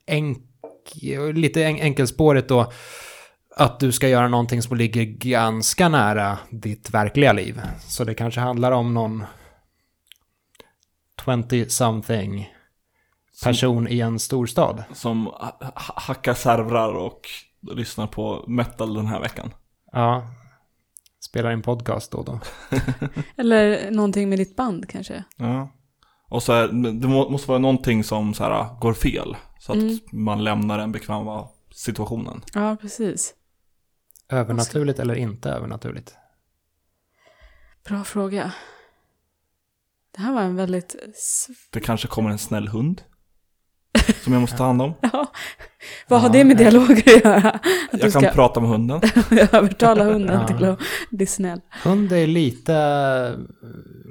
enk, lite en, enkelspårigt då, att du ska göra någonting som ligger ganska nära ditt verkliga liv. Så det kanske handlar om någon 20-something person i en storstad. Som ha- ha- hackar servrar och lyssnar på metal den här veckan. Ja, spelar in podcast då och då. <laughs> Eller någonting med ditt band kanske. Ja. Och så är, det må- måste vara någonting som så här, går fel. Så att Mm. man lämnar den bekväma situationen. Ja, precis. Övernaturligt eller inte övernaturligt? Bra fråga. Det här var en väldigt... Det kanske kommer en snäll hund. Som jag måste ta hand om. Ja, vad har det med dialoger att göra? Att Jag kan ska prata med hunden. <laughs> övertala hunden Ja. till att bli snäll. Hund är lite,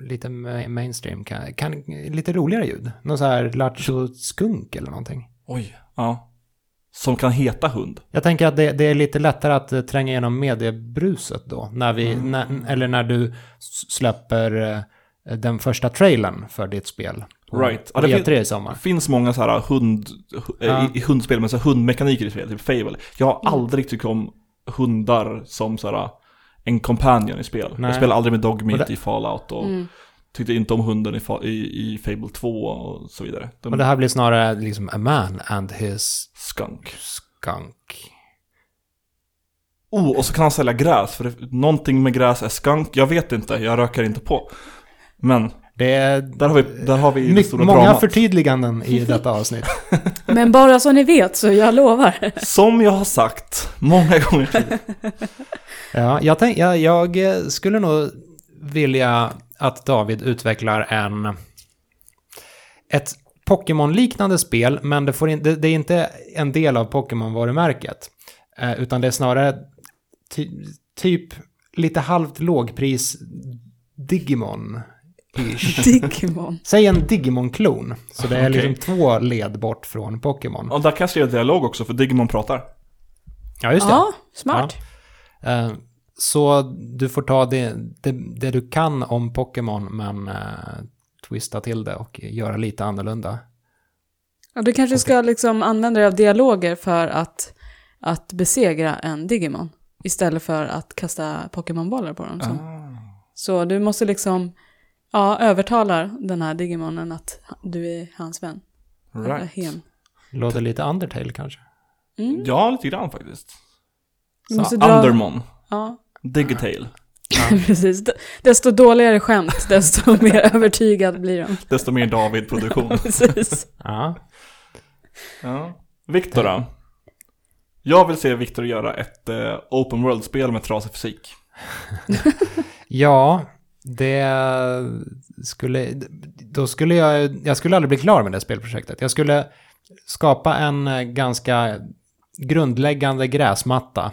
lite ma- mainstream, kan, kan, lite roligare ljud. Någon så här lattjo skunk eller någonting. Oj. Ja. Som kan heta hund. Jag tänker att det, det är lite lättare att eh, tränga igenom mediebruset då. När vi, Mm. när, eller när du släpper eh, den första trailern för ditt spel. På, Right. På Ja, det E3 i sommar. Det finns många så här hund, hu- Ja. i, i hundspel med så här hundmekaniker i spel, typ Fable. Jag har Mm. aldrig tyckt om hundar som så här en companion i spel. Nej. Jag spelar aldrig med Dogmeat det- i Fallout och Mm. tyckte inte om hunden i, i, i Fable 2 och så vidare. De, Och det här blir snarare liksom a man and his skunk. skunk. Oh, och så kan han sälja gräs, för det, någonting med gräs är skunk. Jag vet inte, jag rökar inte på. Men är där har vi, där har vi det mycket, många dramat. förtydliganden i detta avsnitt. <laughs> Men bara så ni vet, så jag lovar. Som jag har sagt många gånger tidigare. <laughs> Ja, jag, tänk, jag, jag eh, skulle nog vilja att David utvecklar en... Ett Pokémon-liknande spel, men det, får in, det, det är inte en del av Pokémon-varumärket. Eh, utan det är snarare ty, typ lite halvt lågpris Digimon. <laughs> Digimon. Säg en Digimon-klon. Så det är Okej. liksom två led bort från Pokémon. Och där kan jag skriva dialog också, för Digimon pratar. Ja, just det. Ja, smart. Eh, Så du får ta det, det, det du kan om Pokémon men eh, twista till det och göra lite annorlunda. Ja, du kanske ska liksom använda dig av dialoger för att, att besegra en Digimon. Istället för att kasta Pokémonbollar på dem. Som. Ah. Så du måste liksom ja, övertala den här Digimonen att du är hans vän. Right. hen. Låter lite Undertale kanske. Mm. Ja, lite grann faktiskt. Så, dra- Undermon. Ja, Digitale. <laughs> precis. D- Desto dåligare skämt, <laughs> desto mer övertygad blir de. Desto mer David-produktion. <laughs> Precis. Ja. ja. Viktor då? Jag vill se Viktor göra ett eh, open world-spel med trasig fysik. ja, det skulle... Då skulle jag... Jag skulle aldrig bli klar med det spelprojektet. Jag skulle skapa en ganska grundläggande gräsmatta.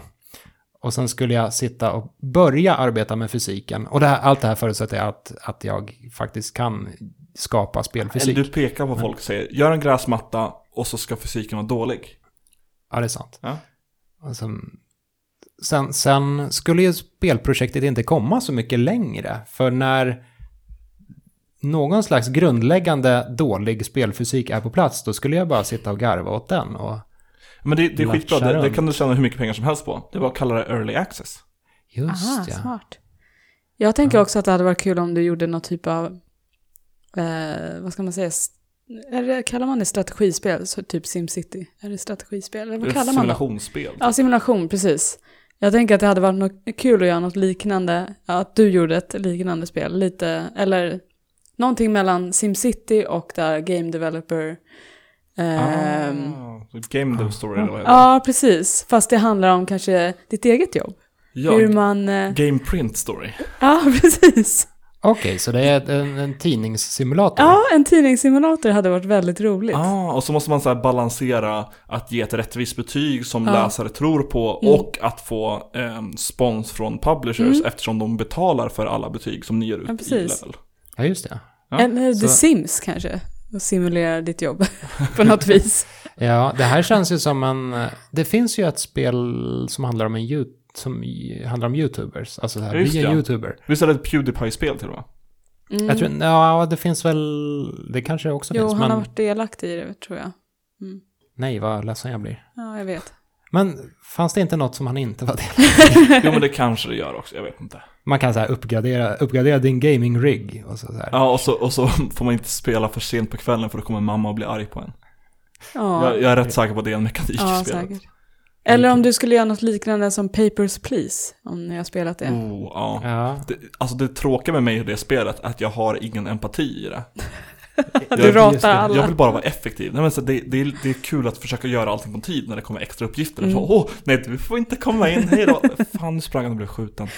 Och sen skulle jag sitta och börja arbeta med fysiken. Och det här, allt det här förutsätter att, att jag faktiskt kan skapa spelfysik. Du pekar på folk och säger, gör en gräsmatta och så ska fysiken vara dålig. Ja, det är sant. Ja. Och sen, sen, skulle ju spelprojektet inte komma så mycket längre. För när någon slags grundläggande dålig spelfysik är på plats, då skulle jag bara sitta och garva åt den. Och Men det, det är skitbra, det, det kan du tjäna hur mycket pengar som helst på. Det var att kalla det early access. just Aha, ja. smart. Jag tänker också att det hade varit kul om du gjorde någon typ av, eh, vad ska man säga, det, kallar man det strategispel? Så typ SimCity? Är det strategispel? Eller vad kallar man det? simulationsspel. Ja, simulation, precis. Jag tänker att det hade varit något kul att göra något liknande, att du gjorde ett liknande spel, lite, eller någonting mellan SimCity och där Game Developer. ehm, ah, game dev story eller vad heter ja, precis. Fast det handlar om kanske ditt eget jobb. Ja, Hur man... eh, game print story. ja, <laughs> precis. Okej, så det är en, en tidningssimulator? Ja, en tidningssimulator hade varit väldigt roligt. Ah, och så måste man så här balansera att ge ett rättvist betyg som Ja. läsare tror på Mm. och att få eh, spons från publishers Mm. eftersom de betalar för alla betyg som ni ger ut Ja, i precis. level. Ja, just det. Ja, Eller The så- Sims kanske. Och simulera ditt jobb <laughs> på något vis. Ja, det här känns ju som en... Det finns ju ett spel som handlar om en you- som i- handlar om YouTubers. Alltså så här, Ja, just via det. YouTuber. Visst är det ett Pewdiepie-spel till och med? Mm. Jag tror, ja, det finns väl... Det kanske också Jo, finns, han men... har varit delaktig i det tror jag. Mm. Nej, vad ledsen jag blir. Ja, jag vet. Men fanns det inte något som han inte var del <laughs> Jo men det kanske det gör också, jag vet inte. Man kan så här uppgradera, uppgradera din gaming rig och så, så här. Ja och så, och så <laughs> får man inte spela för sent på kvällen för då kommer mamma och bli arg på en. Ja, Jag, jag är rätt säker på att det är en mekanik ja i spelet. säkert. Eller om du skulle göra något liknande som Papers, Please. Om ni har spelat det. Oh, ja. Ja, Det, alltså det tråkiga med mig i det spelet är att jag har ingen empati i det. <laughs> du jag- ratar alla. Jag vill bara vara effektiv. Nej, men så det, det, är, det är kul att försöka göra allting på tid när det kommer extra uppgifter. Mm. Så, Åh, nej du får inte komma in, hej då. Fan, nu sprang han och blev skjuten.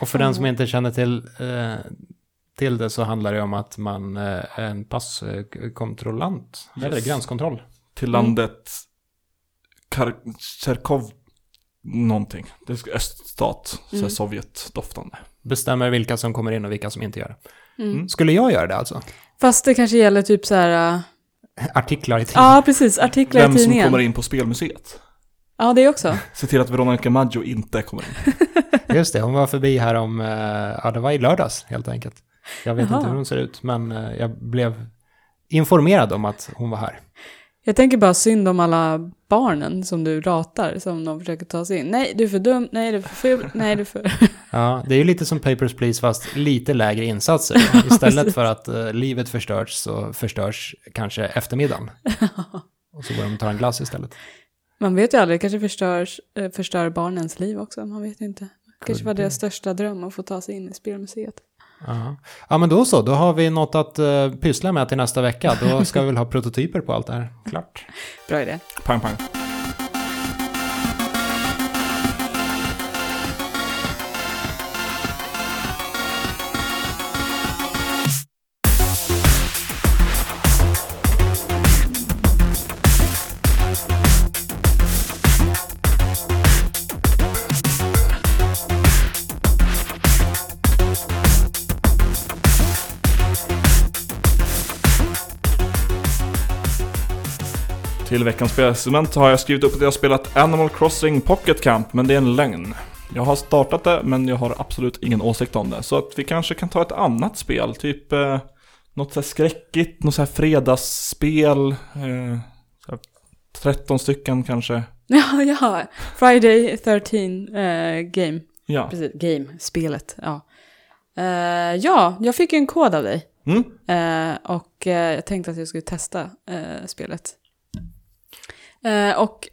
och för den som inte känner till, eh, till det så handlar det om att man eh, är en passkontrollant. Eller Yes. gränskontroll. Till Mm. landet Kar- Cherkov någonting. Det är öststat, så Mm. Sovjet-doftande. Bestämmer vilka som kommer in och vilka som inte gör det. Mm. Skulle jag göra det alltså? Fast det kanske gäller typ så här... äh, Artiklar i tidningen? Ja, precis. Artiklar Vem i som tidningen. kommer in på spelmuseet. Ja, det också. <laughs> Se till att Veronica Maggio inte kommer in. <laughs> Just det, hon var förbi här om, eh, ja det var i lördags helt enkelt. Jag vet Jaha. inte hur hon ser ut, men eh, jag blev informerad om att hon var här. Jag tänker bara synd om alla barnen som du ratar, som de försöker ta sig in. Nej, du är för dum. Nej, du är för ful. Nej, du är för... <laughs> Ja, det är ju lite som Papers, Please fast lite lägre insatser. <laughs> Istället för att eh, livet förstörs så förstörs kanske eftermiddagen. <laughs> Och så går de och tar en glass istället. Man vet ju aldrig, det kanske förstörs, eh, förstör barnens liv också. Man vet inte. Kanske var deras största dröm att få ta sig in i spelmuseet. Ja. ja, men då så. Då har vi något att uh, pyssla med till nästa vecka. Då ska vi väl ha prototyper på allt det här. Klart. Bra idé. Pang, pang. Till veckans spelsegment har jag skrivit upp att jag har spelat Animal Crossing Pocket Camp, men det är en lögn. Jag har startat det, men jag har absolut ingen åsikt om det. Så att vi kanske kan ta ett annat spel, typ eh, något så här skräckigt, något så här fredagsspel. Eh, så här 13 stycken kanske. <laughs> Ja, ja. Friday 13 eh, game. Ja. Precis, game, spelet. Ja. Eh, ja, jag fick ju en kod av dig. Mm. Eh, och eh, jag tänkte att jag skulle testa eh, spelet. Eh, och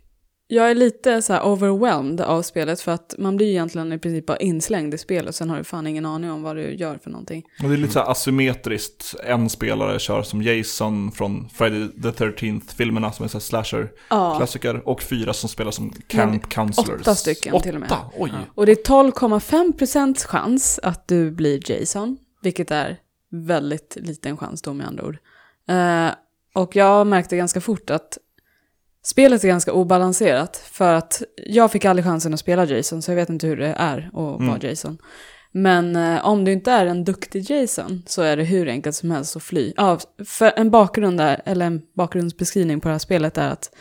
jag är lite så här overwhelmed av spelet för att man blir egentligen i princip bara inslängd i spelet och sen har du fan ingen aning om vad du gör för någonting. Och det är lite så här asymmetriskt. En spelare kör som Jason från Friday the 13th-filmerna som är så slasher-klassiker. Ja, Och fyra som spelar som Camp Counselors. åtta stycken till och med. Åtta? Oj! Och det är 12,5% chans att du blir Jason, vilket är väldigt liten chans då med andra ord. Eh, och jag märkte ganska fort att spelet är ganska obalanserat, för att jag fick aldrig chansen att spela Jason, så jag vet inte hur det är att vara Mm. Jason. Men eh, om du inte är en duktig Jason så är det hur enkelt som helst att fly. Ja, för en bakgrund där, eller en bakgrundsbeskrivning på det här spelet är att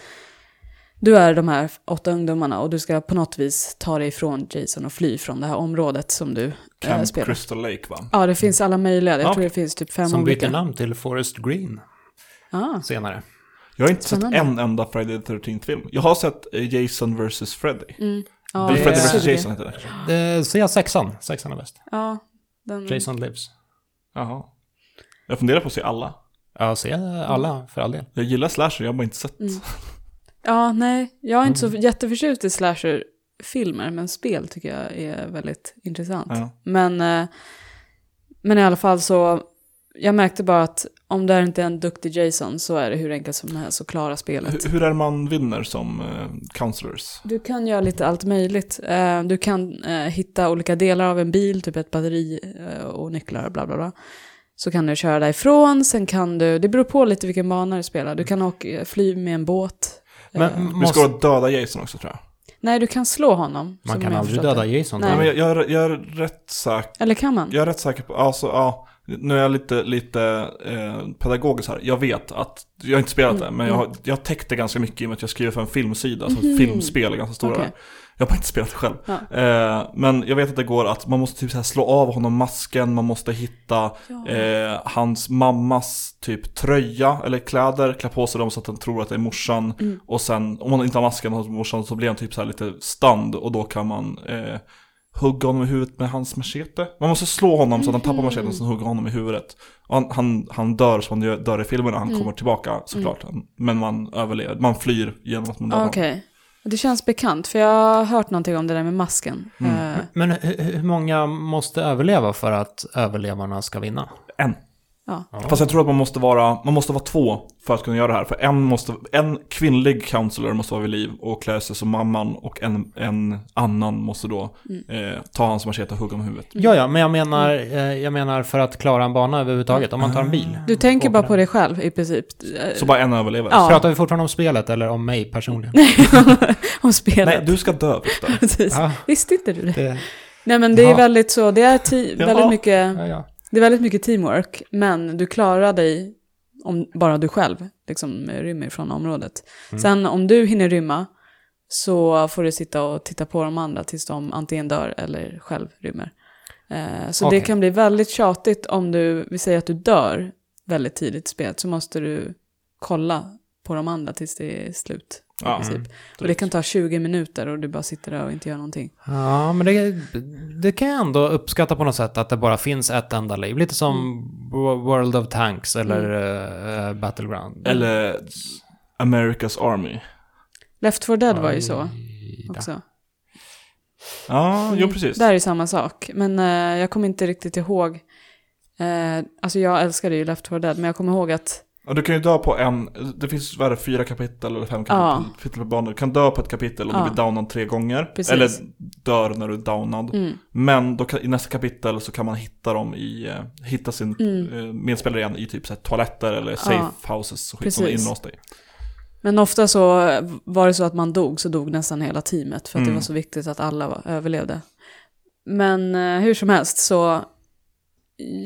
du är de här åtta ungdomarna och du ska på något vis ta dig ifrån Jason och fly från det här området som du eh, Camp spelar. Crystal Lake va? Ja, det finns alla möjliga. Jag Ja, tror det finns typ fem Som byter olika. namn till Forest Green Ah, senare. Jag har inte Spännande. sett en enda Friday the 13th film. Jag har sett eh, Jason vs Freddy. mm. ja, Eller det Freddy är- vs. Jason heter det jag sexan. Sexan är bäst. Ja, den... Jason Lives. Jaha. Jag funderar på att se alla. Ja, se alla för all del. Jag gillar slasher, jag har bara inte sett. Mm. Ja, nej, jag är inte Mm. så jätteförtjust i slasher-filmer, men spel tycker jag är väldigt intressant. Ja. Men, eh, men i alla fall så, jag märkte bara att om det inte är en duktig Jason så är det hur enkelt som helst att klara spelet. Hur, hur är det man vinner som eh, counselors? Du kan göra lite allt möjligt. Eh, Du kan eh, hitta olika delar av en bil, typ ett batteri eh, och nycklar och bla bla bla. Så kan du köra därifrån, sen kan du, det beror på lite vilken bana du spelar. Du kan åka, fly med en båt. Men Eh, Vi måste, ska döda Jason också tror jag. Nej, du kan slå honom. man kan aldrig döda det. Jason. Nej. Nej. men jag, jag, är, jag är rätt säker, Eller kan man? jag är rätt säker på, alltså ja, nu är jag lite, lite eh, pedagogisk här. Jag vet att, jag har inte spelat det, men jag har, jag har täckt det ganska mycket i och med att jag skriver för en filmsida, alltså Mhm. filmspel är ganska stora. Okej. Jag har bara inte spelat det själv. Ja. Eh, men jag vet att det går att man måste typ så här slå av honom masken, man måste hitta Ja. eh, hans mammas typ tröja eller kläder, klä på sig dem så att den tror att det är morsan. Mm. Och sen om man inte har masken hos morsan så blir han typ så här lite stand och då kan man eh, hugga honom i huvudet med hans machete. Man måste slå honom så att han tappar macheten och sen hugga honom i huvudet. Och han, han, han dör som han gör- dör i filmerna, han Mm. kommer tillbaka såklart. Men man överlever, man flyr genom att man dör. Okej. Det känns bekant, för jag har hört någonting om det där med masken. Mm. Eh, Men hur många måste överleva för att överlevarna ska vinna? En. Ja. Fast jag tror att man måste vara, man måste vara två för att kunna göra det här. För en, måste, en kvinnlig counselor måste vara vid liv och klä sig som mamman och en, en annan måste då Mm. eh, ta hans machete och hugga i huvudet. Ja, ja, men jag menar, eh, jag menar för att klara en bana överhuvudtaget. Om man tar en bil. Du tänker bara på dig själv i princip. Eh, Så bara en överlever. Ja. Pratar vi fortfarande om spelet eller om mig personligen? <laughs> om spelet. Nej, du ska dö. <laughs> Precis. Ja, Visste inte du det? det, Nej men det är Ja. väldigt så, det är, ti- Ja. väldigt mycket, ja, ja. Det är väldigt mycket teamwork, men du klarar dig om bara du själv liksom rymmer från området. Mm. Sen om du hinner rymma så får du sitta och titta på de andra tills de antingen dör eller själv rymmer. Eh, så det Okej. kan bli väldigt tjatigt om du, vi säger att du dör väldigt tidigt i spelet, så måste du kolla på de andra tills det är slut. I Ja, princip. Och det kan ta 20 minuter och du bara sitter där och inte gör någonting. Ja, men det, det kan jag ändå uppskatta på något sätt att det bara finns ett enda liv. Lite som Wo- World of Tanks eller eh, Battleground. Eller America's Army. Left 4 Dead var ju så också. Ja, jo precis. Där är samma sak. Men eh, jag kommer inte riktigt ihåg. Eh, alltså jag älskade ju Left 4 Dead, men jag kommer ihåg att... Ja, du kan ju dö på en, det finns vad är det, fyra kapitel eller fem Ja. kapitel på banan. Du kan dö på ett kapitel om Ja. du blir downad tre gånger. Precis. Eller dör när du är downad. Mm, Men då kan, i nästa kapitel så kan man hitta dem i, eh, hitta sin Mm. eh, medspelare igen i typ så här, toaletter eller safe houses och skit som är inlåsta i. Men ofta så var det så att man dog, så dog nästan hela teamet. För att det Mm. var så viktigt att alla överlevde. Men eh, hur som helst så...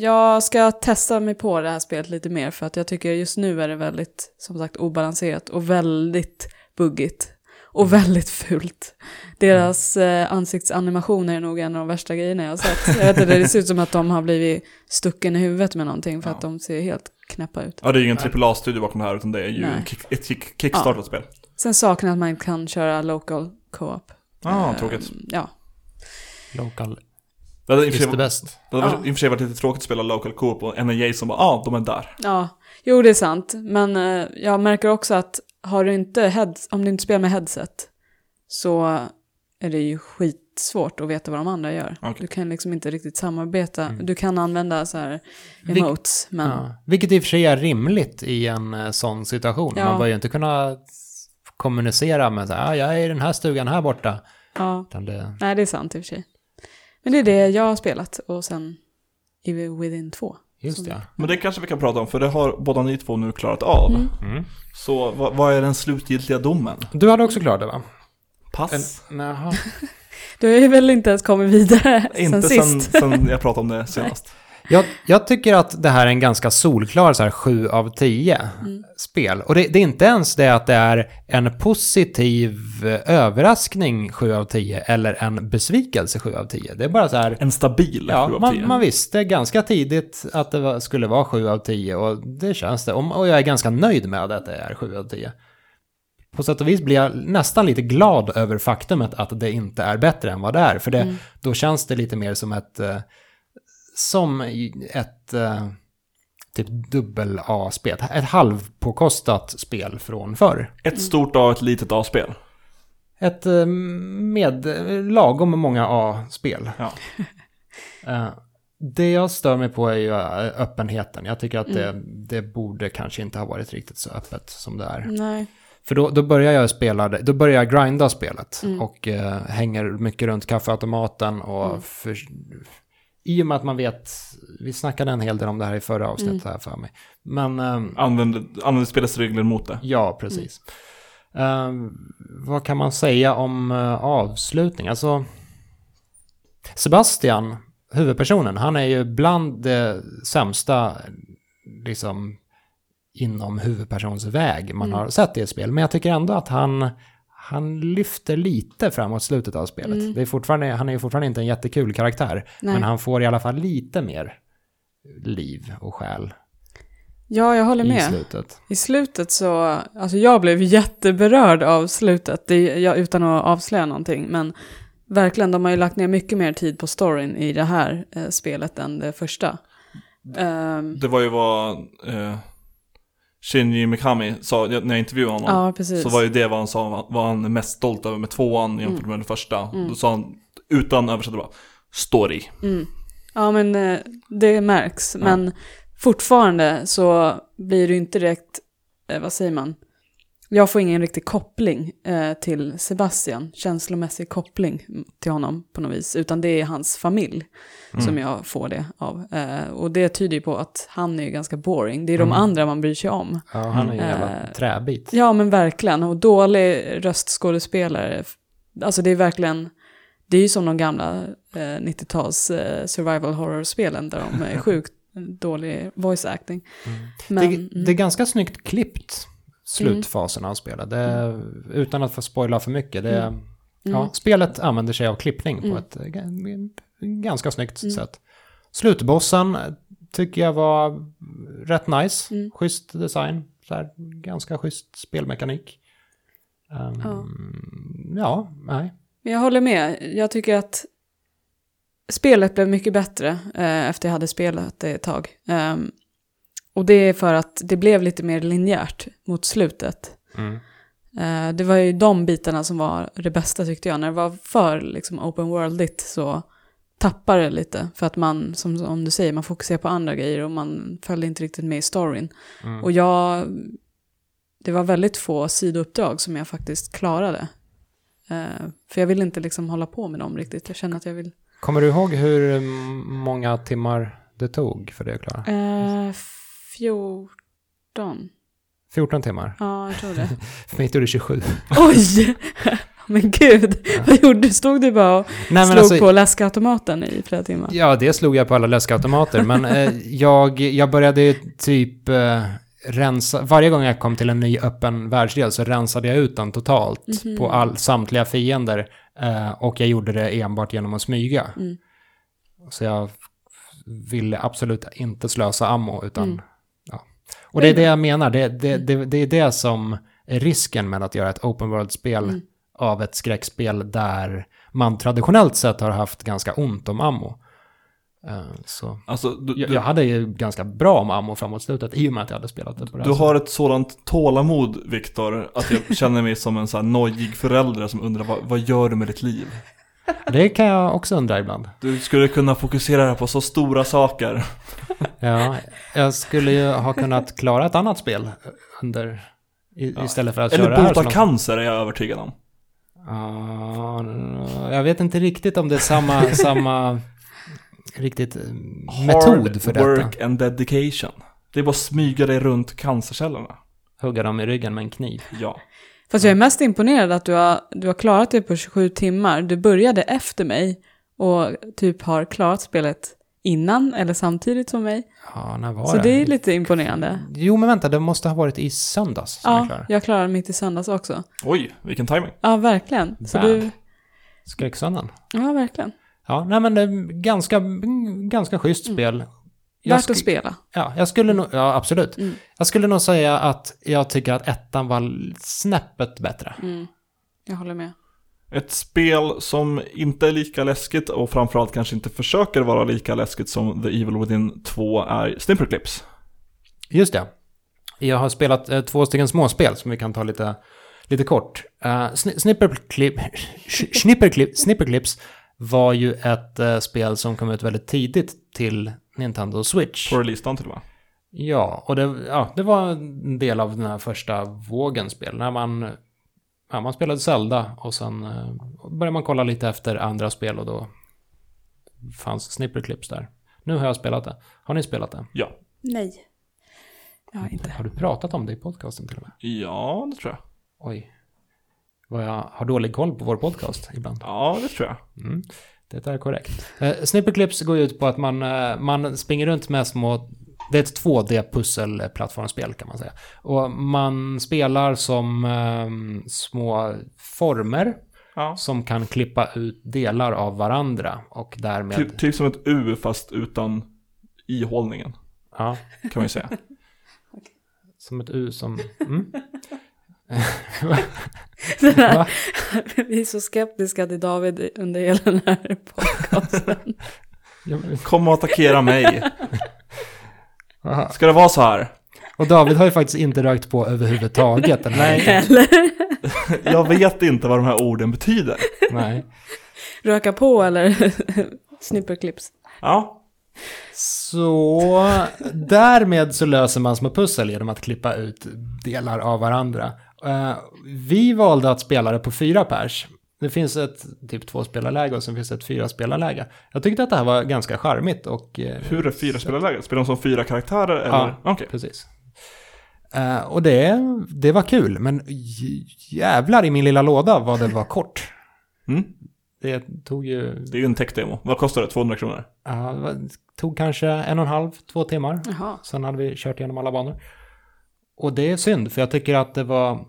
Jag ska testa mig på det här spelet lite mer för att jag tycker just nu är det väldigt, som sagt, obalanserat och väldigt buggigt. Och väldigt fult. Deras eh, ansiktsanimationer är nog en av de värsta grejerna jag har sett. Jag vet inte, det ser ut som att de har blivit stucken i huvudet med någonting för Ja. att de ser helt knäppa ut. Ja, det är ju ingen AAA-studio bakom det här utan det är ju Nej. kick, ett kick, kickstartat spel. Sen saknar att man kan köra local co-op. Ja, Eh, tråkigt. Ja, Local Det hade i och för sig- the best. det hade Ja. i och för sig varit lite tråkigt att spela local co-op och NAJ som bara, ja, ah, de är där. ja. Jo, det är sant. Men eh, jag märker också att har du inte head, om du inte spelar med headset så är det ju skitsvårt att veta vad de andra gör. Okej. Du kan liksom inte riktigt samarbeta. Mm. Du kan använda så här Vil- emotes, men Ja. Vilket i och för sig är rimligt i en eh, sån situation. Ja. Man bör ju inte kunna kommunicera med så här, ah, jag är i den här stugan här borta. ja, Utan det, nej det är sant i och för sig. Men det är det jag har spelat och sen i Within 2. just ja. Men det kanske vi kan prata om, för det har båda ni två nu klarat av. Mm. Mm. Så vad, vad är den slutgiltiga domen? Du hade också klarat det va? Pass? En. <laughs> Du har ju väl inte ens kommit vidare Inte sen sen, sist. sen jag pratade om det senast. <laughs> Jag, jag tycker att det här är en ganska solklar så här 7 av 10 Mm. spel. Och det, det är inte ens det att det är en positiv överraskning 7 av 10 eller en besvikelse 7 av 10. Det är bara så här... En stabil Ja, 7 av 10. man, man visste ganska tidigt att det var, skulle vara 7 av 10 och det känns det. Och, och jag är ganska nöjd med att det är 7 av 10. På sätt och vis blir jag nästan lite glad över faktumet att det inte är bättre än vad det är. För det, Mm. då känns det lite mer som ett, eh, som ett eh, typ dubbel A-spel. Ett halvpåkostat spel från förr. Ett stort A och ett litet A-spel. Ett eh, med lagom många A-spel. Ja. <laughs> Eh, Det jag stör mig på är ju eh, öppenheten. Jag tycker att det, det borde kanske inte ha varit riktigt så öppet som det är. Nej. För då, då börjar jag spela, det- då börjar jag grinda spelet Mm. och eh, hänger mycket runt kaffeautomaten och Mm. för, i och med att man vet, vi snackade en hel del om det här i förra avsnittet Mm. här för mig. Men ehm, Använder, använder spelets regler mot det. Ja, precis. Ehm, vad kan man säga om uh, avslutning? Alltså, Sebastian, huvudpersonen, han är ju bland det sämsta liksom, inom huvudpersonsväg man Mm. har sett i ett spel. Men jag tycker ändå att han, han lyfter lite framåt slutet av spelet. Mm. Det är fortfarande, han är ju fortfarande inte en jättekul karaktär. Nej. Men han får i alla fall lite mer liv och själ Ja, jag håller i med. slutet. I slutet så, alltså jag blev jätteberörd av slutet, det, jag, utan att avslöja någonting, men verkligen, de har ju lagt ner mycket mer tid på storyn i det här eh, spelet än det första. Ehm, Det var ju vad eh, Shinji Mikami sa när jag intervjuade honom. ja. Så var ju det vad han sa, vad han är mest stolt över med tvåan jämfört Mm. med den första. Mm. Då sa han, utan översättning bara, story. Mm. Ja, men eh, det märks. Ja. Men fortfarande så blir ju inte direkt, eh, vad säger man? Jag får ingen riktig koppling eh, till Sebastian, känslomässig koppling till honom på något vis, utan det är hans familj Mm. som jag får det av. Eh, och det tyder ju på att han är ju ganska boring, det är de Mm. andra man bryr sig om. Ja, han är ju en jävla Eh, träbit. Ja, men verkligen, och dålig röstskådespelare. Alltså det är verkligen, det är ju som de gamla eh, 90-tals eh, survival horror-spelen där de är <laughs> sjukt dålig voice acting. Mm. Men, det, mm. det är ganska snyggt klippt, slutfasen av spelet. Det, Utan att få spoila för mycket. Det, Mm. ja, Mm. spelet använder sig av klippning på Mm. ett ganska snyggt Mm. sätt. Slutbossen tycker jag var rätt nice. Mm. Schysst design. Så här, ganska schysst spelmekanik. Ehm, Ja. ja, nej. Men jag håller med. Jag tycker att spelet blev mycket bättre eh, efter jag hade spelat det ett tag. Ehm, och det är för att det blev lite mer linjärt mot slutet. Mm. Eh, det var ju de bitarna som var det bästa tyckte jag. När det var för liksom, open worldigt så tappar det lite. För att man, som om du säger, man fokuserar på andra grejer och man följde inte riktigt med i storyn. Mm. Och jag, det var väldigt få sidouppdrag som jag faktiskt klarade. Eh, för jag vill inte liksom hålla på med dem riktigt. Jag känner att jag vill... Kommer du ihåg hur många timmar det tog för det att klara? Eh, 14. 14 timmar. Ja, jag tror det. <laughs> För mig tog det 27. Oj! <laughs> Men gud, vad gjorde du? Stod du bara och Nej, slog alltså- på läskautomaten i flera timmar? Ja, det slog jag på alla läskautomater, men eh, jag, jag började typ eh, rensa, varje gång jag kom till en ny öppen världsdel så rensade jag ut den totalt Mhm. på all, samtliga fiender eh, och jag gjorde det enbart genom att smyga. Mm. Så jag ville absolut inte slösa ammo, utan Mm. Och det är det jag menar, det, det, det, det är det som är risken med att göra ett open world-spel Mm. av ett skräckspel där man traditionellt sett har haft ganska ont om ammo. Eh, Så Alltså, du, jag, jag hade ju ganska bra om ammo framåt slutet i och med att jag hade spelat det på det du har ett sådant tålamod, Viktor, att jag <laughs> känner mig som en sån här nojig förälder som undrar vad, vad gör du med ditt liv? Det kan jag också undra ibland. Du skulle kunna fokusera på så stora saker. Ja, jag skulle ju ha kunnat klara ett annat spel under i, Ja. istället för att Eller köra det här så bota cancer är jag övertygad om. Ja, jag vet inte riktigt om det är samma, <laughs> samma riktigt eh, metod för Hard detta. work and dedication. Det är bara att smyga dig runt cancercellerna. Hugga dem i ryggen med en kniv. Ja. Fast jag är mest imponerad att du har, du har klarat det på 27 timmar. Du började efter mig och typ har klarat spelet innan eller samtidigt som mig. Ja, när var Så det? det är lite imponerande. Jo, men vänta, det måste ha varit i söndags som jag Ja, jag klarade mitt i söndags också. Oj, vilken timing. Ja, verkligen. Så du, Skräcksöndagen. ja, verkligen. Ja, nej men det är ganska, ganska schysst spel. Jag Värt att spela. Ja, jag skulle nog, ja absolut. Mm. Jag skulle nog säga att jag tycker att ettan var snäppet bättre. Mm. Jag håller med. Ett spel som inte är lika läskigt och framförallt kanske inte försöker vara lika läskigt som The Evil Within 2 är Snipperclips. Just det. Jag har spelat eh, två stycken småspel som vi kan ta lite, lite kort. Uh, sni- snipperclip, snipperclip, snipperclips var ju ett eh, spel som kom ut väldigt tidigt till Nintendo Switch. På releasedagen till och med. Ja, och det, ja, det var en del av den här första vågen spel. När man, ja, man spelade Zelda och sen eh, började man kolla lite efter andra spel och då fanns snipperclips där. Nu har jag spelat det. Har ni spelat det? Ja. Nej. Jag har inte. Har du pratat om det i podcasten till och med? Ja, det tror jag. Oj. Vad jag har dålig koll på vår podcast ibland. Ja, det tror jag. Mm. Det är korrekt. Eh, Snipperclips går ut på att man, eh, man springer runt med små... Det är ett 2D-pusselplattformsspel kan man säga. Och man spelar som eh, små former Ja. som kan klippa ut delar av varandra och därmed... Typ, typ som ett U fast utan ihållningen, Ja, kan man ju säga. <laughs> som ett U som... Mm. <laughs> Här, <laughs> vi är så skeptiska till David under hela den här podcasten. <laughs> Kom och attackera mig. Aha. Ska det vara så här? Och David har ju faktiskt inte rökt på överhuvudtaget. den här- Eller Jag vet inte vad de här orden betyder. Nej. röka på eller snipperclips. Ja, Så därmed så löser man små pussel genom att klippa ut delar av varandra. Eh, vi valde att spela det på fyra pers. Det finns ett typ två spelarläge och sen finns det ett fyra spelarläge. Jag tyckte att det här var ganska charmigt och... eh, hur är fyra spelarläget? Spelar de som fyra karaktärer eller? Ja. Okej. Precis. Eh, och det, det var kul, men jävlar i min lilla låda vad det var kort. Mm. Det tog ju... Det är ju en tech-demo. Vad kostar det? 200 kronor? Ja, det tog kanske en och en halv, två timmar. Jaha. Sen hade vi kört igenom alla banor. Och det är synd, för jag tycker att det var...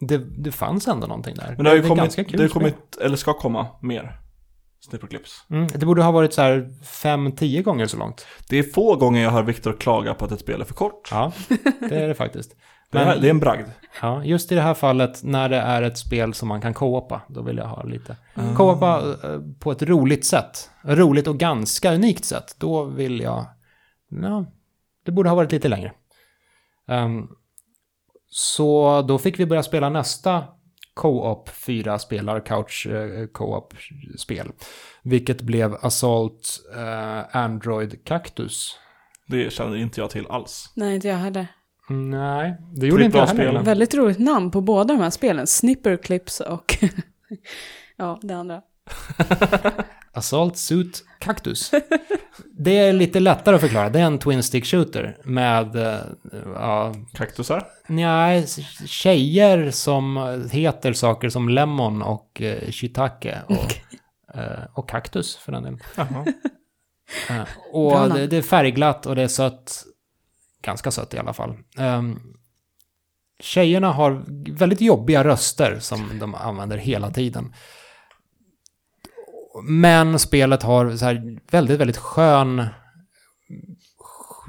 Det, det fanns ändå någonting där. Men det har ju är kommit, det har kommit, eller ska komma mer snipperclips. Mm, det borde ha varit så här fem, tio gånger så långt. Det är få gånger jag hör Viktor klaga på att ett spel är för kort. Ja, det är det faktiskt. <laughs> Det, är, Men- det är en bragd. Ja, just i det här fallet när det är ett spel som man kan co-opa, då vill jag ha lite. Ah. Co-opa eh, på ett roligt sätt. Roligt och ganska unikt sätt. Då vill jag... Ja, det borde ha varit lite längre. Ehm, så då fick vi börja spela nästa co-op, fyra spelar couch eh, co-op-spel. Vilket blev Assault eh, Android Cactus. Det känner inte jag till alls. Nej, inte jag heller. Nej, det gjorde inte jag heller. spel. Väldigt roligt namn på båda de här spelen. Snipperclips och <laughs> ja, det andra. <laughs> Assault Suit Cactus. Det är lite lättare att förklara. Det är en Twin Stick Shooter med, eh, ja, Kaktusar? nej, tjejer som heter saker som Lemon och uh, Shiitake och, <laughs> eh, och Kaktus för den delen. Jaha. Eh, <laughs> Bra och namn. det, det är färgglatt och det är sött. Ganska sött i alla fall. Um, tjejerna har väldigt jobbiga röster som de använder hela tiden. Men spelet har så här väldigt, väldigt skön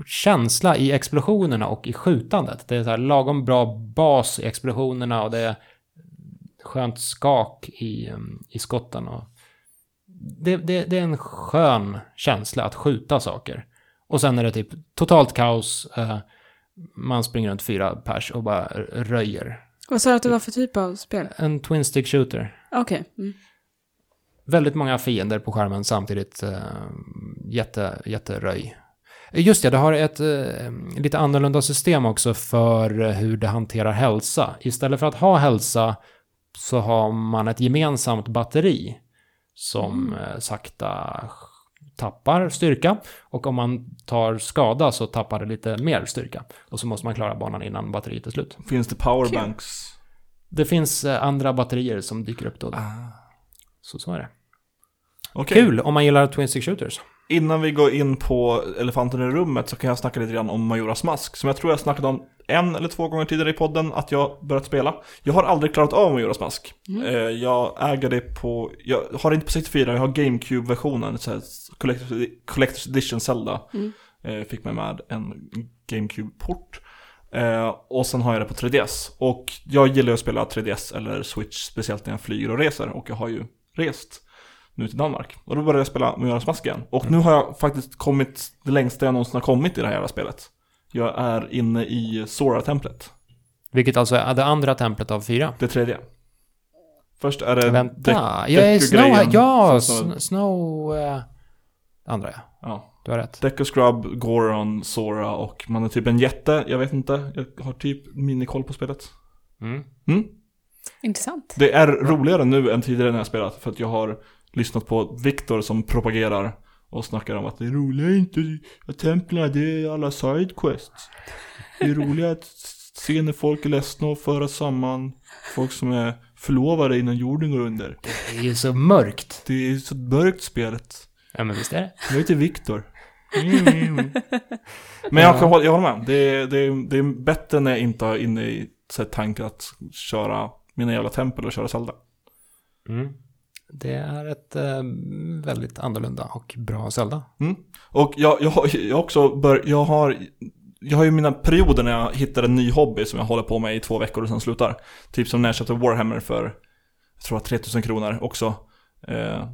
känsla i explosionerna och i skjutandet. Det är så här lagom bra bas i explosionerna och det är skönt skak i, um, i skotten. Och det, det, det är en skön känsla att skjuta saker. Och sen är det typ totalt kaos. eh, man springer runt fyra pers och bara röjer. Vad sa du att det var för typ av spel? En twin stick shooter. Okej. Mm. Väldigt många fiender på skärmen samtidigt. Eh, jätte, jätteröj. Just det, det har ett eh, lite annorlunda system också för eh, hur det hanterar hälsa. Istället för att ha hälsa så har man ett gemensamt batteri som eh, sakta tappar styrka. Och om man tar skada så tappar det lite mer styrka. Och så måste man klara banan innan batteriet är slut. Finns det powerbanks? det finns andra batterier som dyker upp då. Ah. Så så är det. Okej. Kul om man gillar Twin Stick Shooters. Innan vi går in på elefanten i rummet så kan jag snacka lite grann om Majoras Mask. Som jag tror jag snackat om en eller två gånger tidigare i podden att jag börjat spela. Jag har aldrig klarat av Majoras Mask. Eh, jag äger det på, jag har det inte på 64, jag har GameCube-versionen. Collector's Collector's Edition Zelda. Mm. Eh, fick mig med en GameCube-port. Eh, och sen har jag det på 3DS. Och jag gillar att spela 3DS eller Switch, speciellt när jag flyger och reser. Och jag har ju rest nu till Danmark. Och då började jag spela Majoras Mask igen. Och nu har jag faktiskt kommit det längsta jag någonsin har kommit i det här jävla spelet. Jag är inne i Sora-templet. Vilket alltså är det andra templet av fyra. Det tredje. Först är det... Vänta, däck- jag är Snow. Ja, Så- så- Sn- Snow... eh, andra ja. Ja. Du har rätt. Deku Scrub, Goron, Sora och man är typ en jätte. Jag vet inte. Jag har typ minikoll på spelet. Mm. Mm? Intressant. Det är roligare nu än tidigare när jag spelat. För att jag har lyssnat på Viktor som propagerar och snackar om att det är roliga är inte att templen, det är alla sidequests. Det är roligt att se när folk är ledsna och föra samman folk som är förlovade innan jorden går under. Det är ju så mörkt. Det är så mörkt spelet. Ja, men visst är det. Jag heter Viktor. Men jag, kan hålla, jag håller med. Det är, det, är, det är bättre när jag inte är inne i så här, tanken att köra mina jävla tempel och köra Zelda. Mm. Det är ett eh, väldigt annorlunda och bra Zelda. Mm. Och jag, jag, jag också bör, jag har jag har ju mina perioder när jag hittar en ny hobby som jag håller på med i två veckor och sen slutar. Typ som när jag köpte Warhammer för, jag tror det var 3000 kronor också. Eh,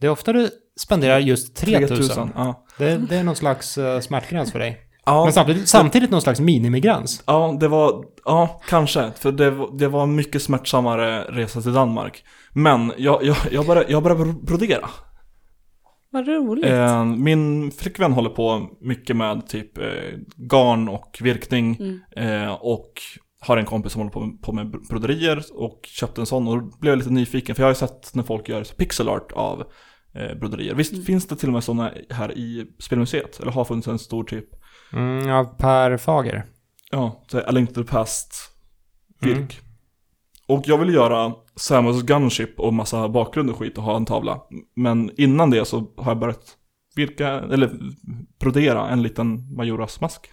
Det är ofta du spenderar just 3000. Ja. Det, det är någon slags uh, smärtgräns för dig. Ja, Men samtidigt, samtidigt någon slags minimigräns. ja, det var, ja, kanske. För det, var- det var en mycket smärtsammare resa till Danmark. Men jag, jag, jag började, jag började brodera. Vad roligt. Eh, min flickvän håller på mycket med typ eh, garn och virkning. Mm. Eh, och har en kompis som håller på med, på med broderier och köpte en sån och då blev jag lite nyfiken för jag har ju sett när folk gör pixel art av eh, broderier. Visst Mm. finns det till och med sådana här i spelmuseet? Eller har funnits en stor typ, Mm, ja, Per Fager. ja, så här, A Link to the Past virk. Mm. Och jag vill göra Samus Gunship och massa bakgrund och skit och ha en tavla. Men innan det så har jag börjat virka, eller brodera en liten Majoras mask.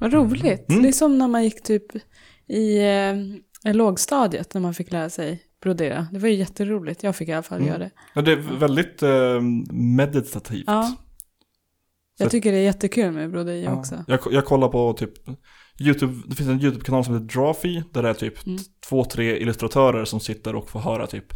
Vad roligt. Mm. Det är som när man gick typ i eh, lågstadiet när man fick lära sig brodera. Det var ju jätteroligt. Jag fick i alla fall Mm. göra det. Ja, det är väldigt eh, meditativt. Ja. Jag tycker det är jättekul med broderi Ja. också. Jag, jag kollar på typ YouTube, det finns en YouTube-kanal som heter Drawfee där det är typ Mm. två, tre illustratörer som sitter och får höra typ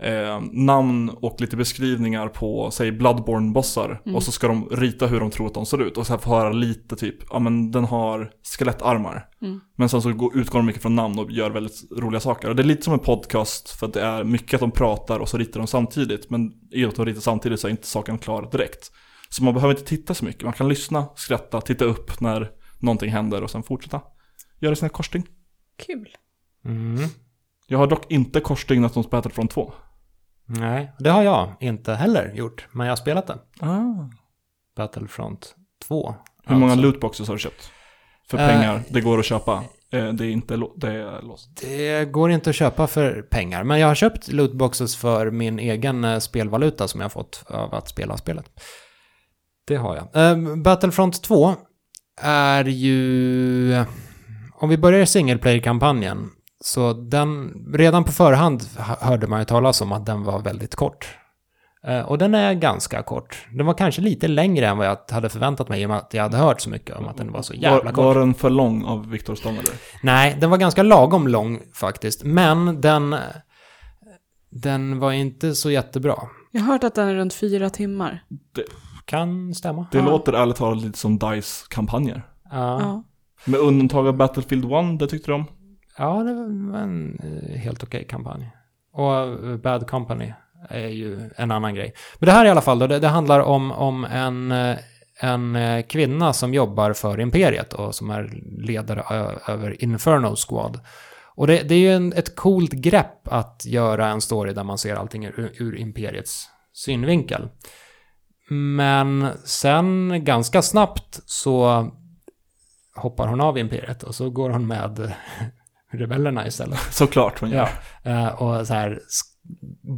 eh, namn och lite beskrivningar på, säg Bloodborne-bossar. Mm. Och så ska de rita hur de tror att de ser ut. Och så få höra lite typ, ja men den har skelettarmar. Mm. Men sen så går, utgår de mycket från namn och gör väldigt roliga saker. Och det är lite som en podcast för att det är mycket att de pratar och så ritar de samtidigt. Men i och med att de ritar samtidigt så är inte saken klar direkt. Så man behöver inte titta så mycket. Man kan lyssna, skratta, titta upp när någonting händer och sen fortsätta. Göra sina korsstygn. Kul. Mm. Jag har dock inte korsstyggnat något Battlefront 2. Nej, det har jag inte heller gjort. Men jag har spelat den. Ah. Battlefront 2. Hur många alltså. lootboxes har du köpt? För Eh. pengar, det går att köpa. Eh, det är inte det är låst. Det går inte att köpa för pengar, men jag har köpt lootboxes för min egen eh, spelvaluta som jag har fått av att spela spelet. Det har jag. Eh, Battlefront 2 är ju... Om vi börjar single player-kampanjen, så den... Redan på förhand hörde man ju talas om att den var väldigt kort. Eh, Och den är ganska kort. Den var kanske lite längre än vad jag hade förväntat mig i och med att jag hade hört så mycket om att den var så jävla var, kort. var den för lång av Viktor Stång eller? Nej, den var ganska lagom lång faktiskt. Men den, den var inte så jättebra. Jag har hört att den är runt fyra timmar. Kan stämma. Det Ja. låter ärligt talat lite som DICE-kampanjer. Ja, Ja. Med undantag av Battlefield 1, det tyckte de. ja det var en eh, helt okej kampanj. Och eh, Bad Company är ju en annan grej. Men det här i alla fall då, det, det handlar om, om en, eh, en kvinna som jobbar för Imperiet och som är ledare över Inferno Squad. Och det, det är ju en, ett coolt grepp att göra en story där man ser allting ur, ur Imperiets synvinkel. Men sen ganska snabbt så hoppar hon av Imperiet och så går hon med <laughs> rebellerna istället. Såklart hon gör. Ja, eh, och så här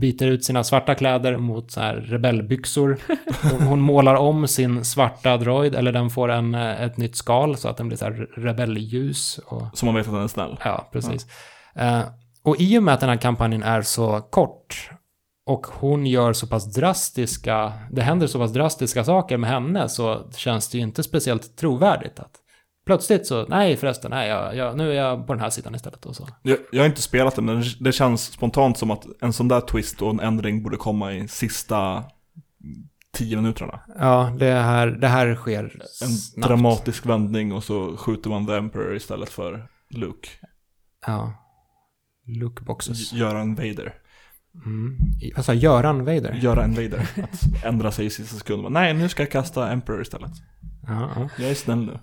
byter ut sina svarta kläder mot så här rebellbyxor. <laughs> Hon- målar om sin svarta droid, eller den får en, eh, ett nytt skal så att den blir så här rebellljus. Och, Så man vet att den är snäll. ja, precis. Eh, och i och med att den här kampanjen är så kort och hon gör så pass drastiska, det händer så pass drastiska saker med henne så känns det ju inte speciellt trovärdigt att plötsligt så, nej förresten, nej, jag, jag, nu är jag på den här sidan istället och så. Jag, jag har inte spelat det, men det- känns spontant som att en sån där twist och en ändring borde komma i sista tio minuterna. Ja, det här, det här sker En snabbt. dramatisk vändning och så skjuter man The Emperor istället för Luke. Ja. Lookboxes. Göra en Vader. Mm. Vad sa? Göran Vader? Göra en Vader. Att ändra sig i sista sekund. Nej, nu ska jag kasta Emperor istället. Ja, ja, Jag är snäll nu.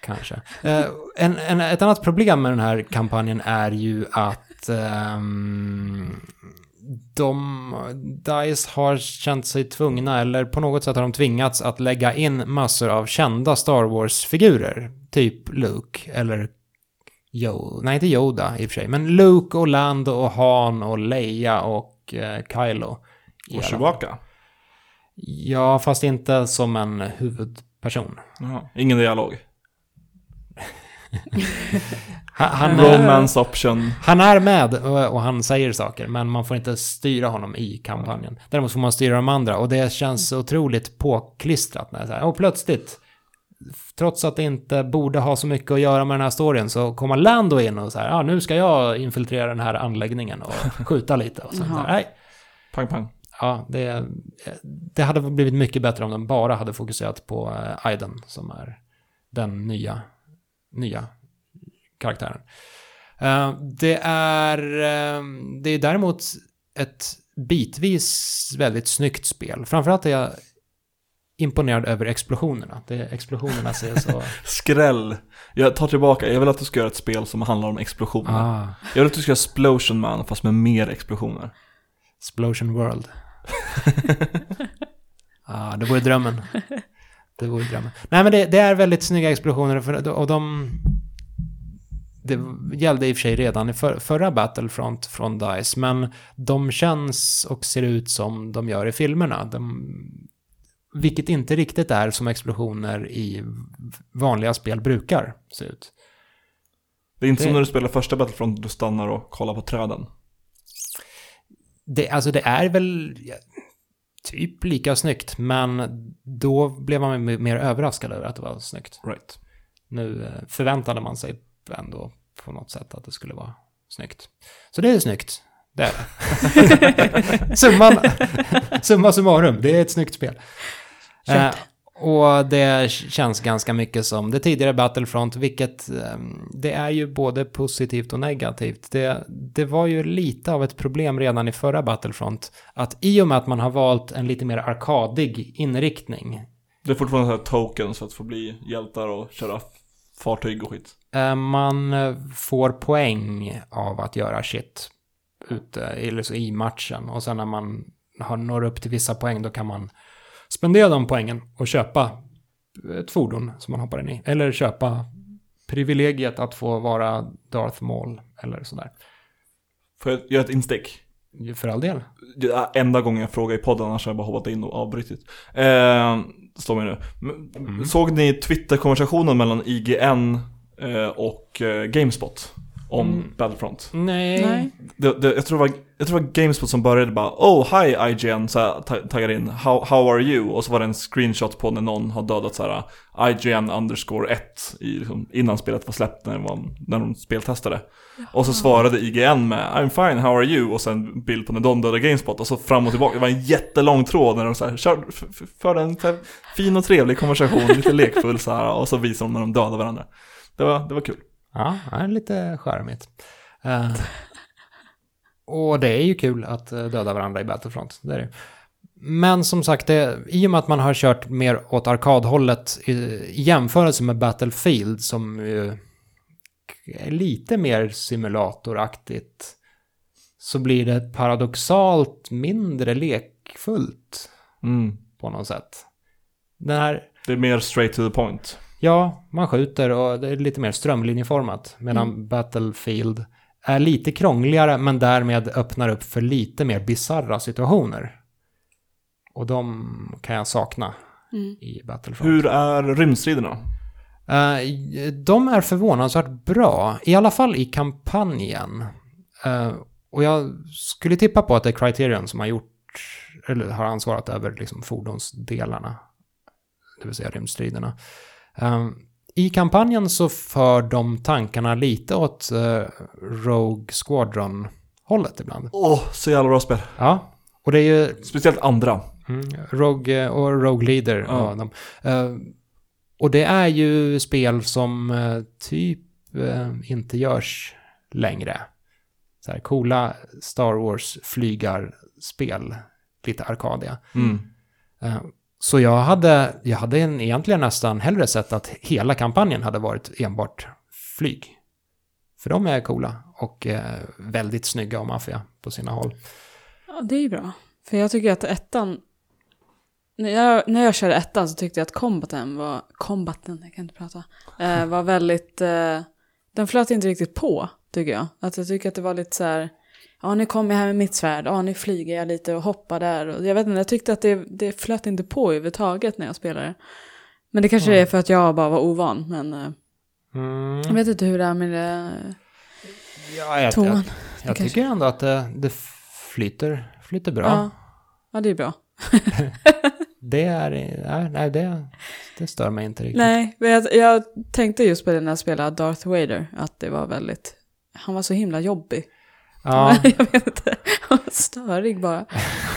kanske. Eh, en, en, ett annat problem med den här kampanjen är ju att ehm, de, DICE har känt sig tvungna, eller på något sätt har de tvingats att lägga in massor av kända Star Wars-figurer. Typ Luke, eller Yoda, nej inte Yoda i och för sig, men Luke och Lando och Han och Leia och eh, Kylo. i Och. Chewbacca. Ja, fast inte som en huvudperson. Jaha. Ingen dialog. Han, han, är, Romance option. han är med och, och han säger saker, men man får inte styra honom i kampanjen. Däremot får man styra de andra och det känns otroligt påklistrat. När det är så här, och plötsligt, trots att det inte borde ha så mycket att göra med den här storyn, så kommer Lando in och så här, ja, nu ska jag infiltrera den här anläggningen och <laughs> skjuta lite. Och så, här, nej, Pang pang. Ja, det, det hade blivit mycket bättre om de bara hade fokuserat på eh, Aiden, som är den nya, nya karaktären. Eh, Det är, eh, det är däremot ett bitvis väldigt snyggt spel. Framförallt är jag imponerad över explosionerna. Det, explosionerna ser så... <laughs> Skräll. Jag tar tillbaka. Jag vill att du ska göra ett spel som handlar om explosioner. ah, Jag vill att du ska göra Explosion Man fast med mer explosioner. Explosion World. Ja, <laughs> det vore drömmen. Det vore drömmen. Nej, men det, det är väldigt snygga explosioner för, och de... Det gällde i och för sig redan i för, förra Battlefront från DICE, men de känns och ser ut som de gör i filmerna. De, vilket inte riktigt är som explosioner i vanliga spel brukar se ut. Det är inte Det- som när du spelar första Battlefront du stannar och kollar på träden. Det, alltså det är väl typ lika snyggt, men då blev man mer överraskad över att det var snyggt. Right. Nu eh, förväntade man sig ändå på något sätt att det skulle vara snyggt. Så det är snyggt. Det är det. <laughs> Summa summarum, det är ett snyggt spel. Eh, och det känns ganska mycket som det tidigare Battlefront, vilket eh, det är ju både positivt och negativt. Det, det var ju lite av ett problem redan i förra Battlefront, att i och med att man har valt en lite mer arkadig inriktning, Det är fortfarande så här tokens för att få bli hjältar och köra fartyg och skit. Eh, Man får poäng av att göra shit ute eller så i matchen. Och sen när man har, når upp till vissa poäng då kan man spendera de poängen och köpa ett fordon som man hoppar in i. Eller köpa privilegiet att få vara Darth Maul eller sådär. Får jag göra ett instick? För all del. Det är enda gången jag frågar i podden, annars har jag bara hoppat in och avbrutit. Eh, står mig nu. Mm. Såg ni Twitter-konversationen mellan IGN eh, och eh, Gamespot? Om Mm. Battlefront. Nej. Nej. Det, det, jag, tror det var, jag tror det var Gamespot som började bara Oh, hi IGN, så här, ta- taggar in how, how are you? Och så var det en screenshot på när någon har dödat så här IGN underscore 1 i, liksom, innan spelet var släppt när, var, när de speltestade. Och så svarade IGN med I'm fine, how are you? Och sen bild på när de dödade Gamespot och så fram och tillbaka. Det var en jättelång tråd när de så här, kör, f- f- förde en så här, fin och trevlig konversation, lite lekfull så här. Och så visade de när de dödade varandra. Det var, det var kul. Ja, det är lite charmigt. Eh, och det är ju kul att eh, döda varandra i Battlefront. Det är det. Men som sagt, det, i och med att man har kört mer åt arkadhållet i, i jämförelse med Battlefield som ju är lite mer simulatoraktigt så blir det paradoxalt mindre lekfullt Mm. på något sätt. Den här Det är mer straight to the point. Ja, man skjuter och det är lite mer strömlinjeformat. Medan Mm. Battlefield är lite krångligare men därmed öppnar upp för lite mer bizarra situationer. Och de kan jag sakna Mm. i Battlefront. Hur är rymdstriderna? Eh, de är förvånansvärt bra, i alla fall i kampanjen. Eh, och jag skulle tippa på att det är Criterion som har gjort, eller har ansvarat över liksom fordonsdelarna. Det vill säga rymdstriderna. Eh, I kampanjen så för de tankarna lite åt eh, Rogue Squadron-hållet ibland. Åh, så jävla bra spel. Ja, och det är ju Speciellt andra. Mm, Rogue eh, och Rogue Leader. Ja. Ja. de. Eh, och det är ju spel som eh, typ eh, inte görs längre. Så här coola Star Wars flygarspel. Lite arkadiga. Mm. Så jag hade, jag hade en, egentligen nästan hellre sett att hela kampanjen hade varit enbart flyg. För de är coola och eh, väldigt snygga och maffiga på sina håll. Ja, det är ju bra. För jag tycker att ettan... När jag, när jag körde ettan så tyckte jag att kombaten var... kombaten, jag kan inte prata. Eh, var väldigt... Eh, den flöt inte riktigt på, tycker jag. Att jag tycker att det var lite så här... Ja, nu kommer jag här med mitt svärd. Ja, nu flyger jag lite och hoppar där. Och jag vet inte, jag tyckte att det, det flöt inte på överhuvudtaget när jag spelade. Men det kanske är för att jag bara var ovan. Men eh, Mm. jag vet inte hur det är med det. Ja, jag, Toan. jag, jag kanske- tycker ändå att det, det flyter, flyter bra. Ja. ja, det är bra. <laughs> Det är, nej, nej det, det stör mig inte riktigt. Nej, men jag, jag tänkte just på det när jag spelade Darth Vader, att det var väldigt, han var så himla jobbig. Ja, <laughs> jag vet inte, störig bara.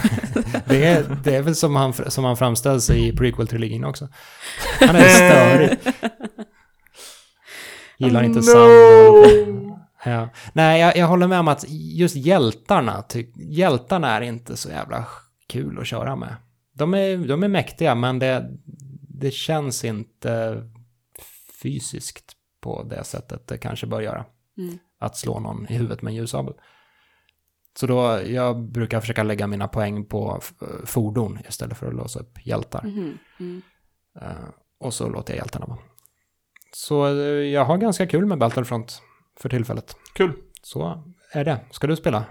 <laughs> det är, det är väl som han, som han framställs i prequel-trilogin också. Han är störig. Gillar inte No! sound. Ja. Nej, jag, jag håller med om att just hjältarna, ty, hjältarna är inte så jävla kul att köra med. De är, de är mäktiga, men det, det känns inte fysiskt på det sättet det kanske bör göra. Mm. Att slå någon i huvudet med en ljussabel. Så då, jag brukar försöka lägga mina poäng på fordon istället för att låsa upp hjältar. Mhm, mm. Eh, och så låter jag hjältarna vara. Så eh, jag har ganska kul med Battlefront för tillfället. Kul. Så är det. Ska du spela?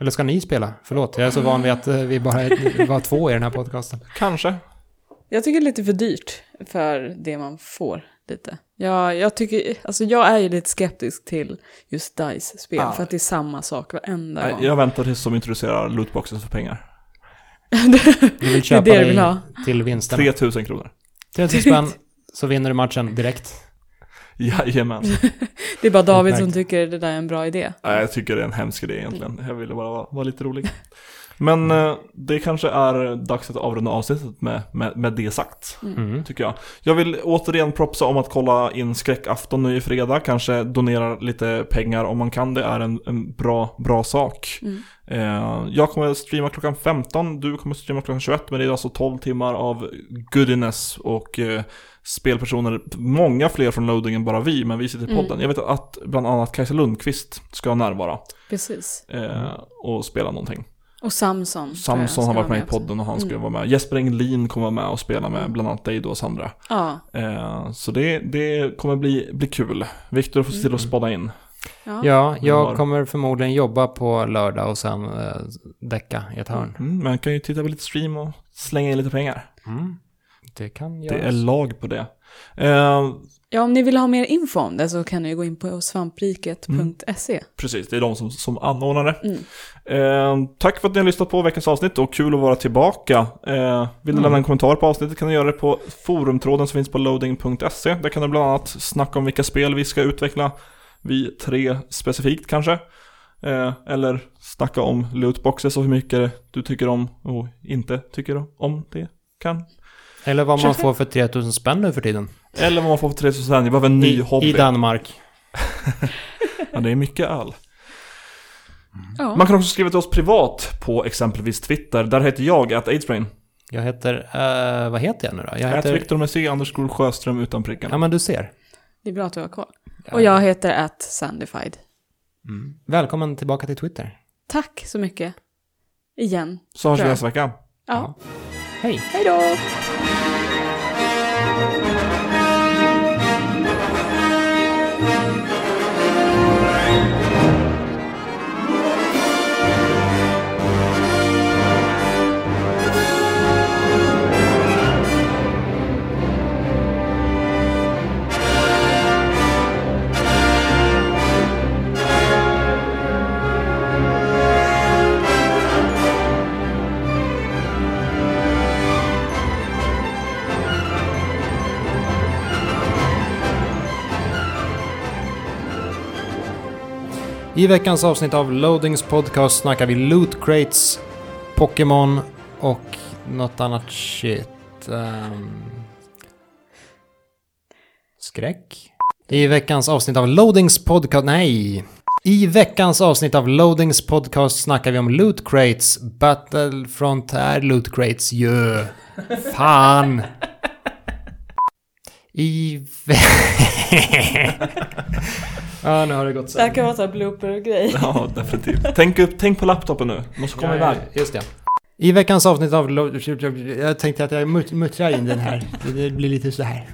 Eller ska ni spela? Förlåt, jag är så van vid att eh, vi bara är, var två i den här podcasten. Kanske. Jag tycker det är lite för dyrt för det man får lite. Jag, jag, tycker, alltså jag är ju lite skeptisk till just DICE-spel, Ah. för att det är samma sak varenda Nej, gång. jag väntar tills de introducerar lootboxen för pengar. <laughs> Du vill köpa det du vill ha. till vinsterna. 3000 kronor. 3000 spänn, så vinner du matchen direkt. Jajamän. <laughs> Det är bara David som tycker det där är en bra idé. Nej, jag tycker det är en hemsk idé egentligen. Jag ville bara vara, vara lite rolig. Men eh, det kanske är dags att avrunda avsnittet med, med, med det sagt. Mm. Tycker jag. Jag vill återigen propsa om att kolla in skräckafton nu i fredag. Kanske donera lite pengar om man kan. Det är en, en bra, bra sak. Mm. Eh, jag kommer att streama klockan 15, du kommer att streama klockan 21, men det är alltså 12 timmar av goodiness och eh, spelpersoner, många fler från loading än bara vi, men vi sitter i Mm. podden. Jag vet att bland annat Kajsa Lundqvist ska närvara Precis. eh, och spela någonting. Och Samson. Samson har varit vara med i podden och han ska Mm. vara med. Jesper Englin kommer vara med och spela med bland annat dig då och Sandra. Ja. Eh, så det, det kommer bli, bli kul. Viktor får se till att spana in. ja. Ja, jag har- kommer förmodligen jobba på lördag och sen eh, däcka i ett hörn. Mm, man kan ju titta på lite stream och slänga in lite pengar. Mm. Det kan Det göras. är lag på det. Eh, Ja, om ni vill ha mer info om det så kan ni gå in på svampriket.se. Precis, det är de som, som anordnar det. Mm. Eh, tack för att ni har lyssnat på veckans avsnitt och kul att vara tillbaka. Eh, vill du Mm. lämna en kommentar på avsnittet kan du göra det på forumtråden som finns på loading.se. Där kan du bland annat snacka om vilka spel vi ska utveckla. Vi tre specifikt kanske. Eh, eller snacka om lootboxes och hur mycket du tycker om och inte tycker om det. Kan. Eller vad man får för 3000 spänn nu för tiden. Eller vad man får för 3000 Vi behöver en ny I, hobby. I Danmark. Ja, det är mycket öl. Ja. Man kan också skriva till oss privat på exempelvis Twitter. Där heter jag att Aidsbrain. Jag heter, eh, vad heter jag nu då? Jag Jag heter Viktor med C, Anders Sjöström utan pricken. ja men du ser. Det är bra att du har koll. Och jag heter at Sandified. Mm. Välkommen tillbaka till Twitter. Tack så mycket. Igen. Så hörs vi nästa vecka. Ja. Hej. Hej då! I veckans avsnitt av Loadings podcast snackar vi Loot Crates, Pokémon och något annat shit. Um, skräck? I veckans avsnitt av Loadings podcast... Nej! I veckans avsnitt av Loadings podcast snackar vi om Loot Crates. Battlefront är Loot Crates ju. Fan! I... <laughs> ja, nu har det gått så. Det här kan vara en blooper-grej. Ja, definitivt. Tänk, upp, tänk på laptopen nu. Måste komma Ja, iväg. Just det. I veckans avsnitt av... Jag tänkte att jag mut- muttrar in den här. Det blir lite så här.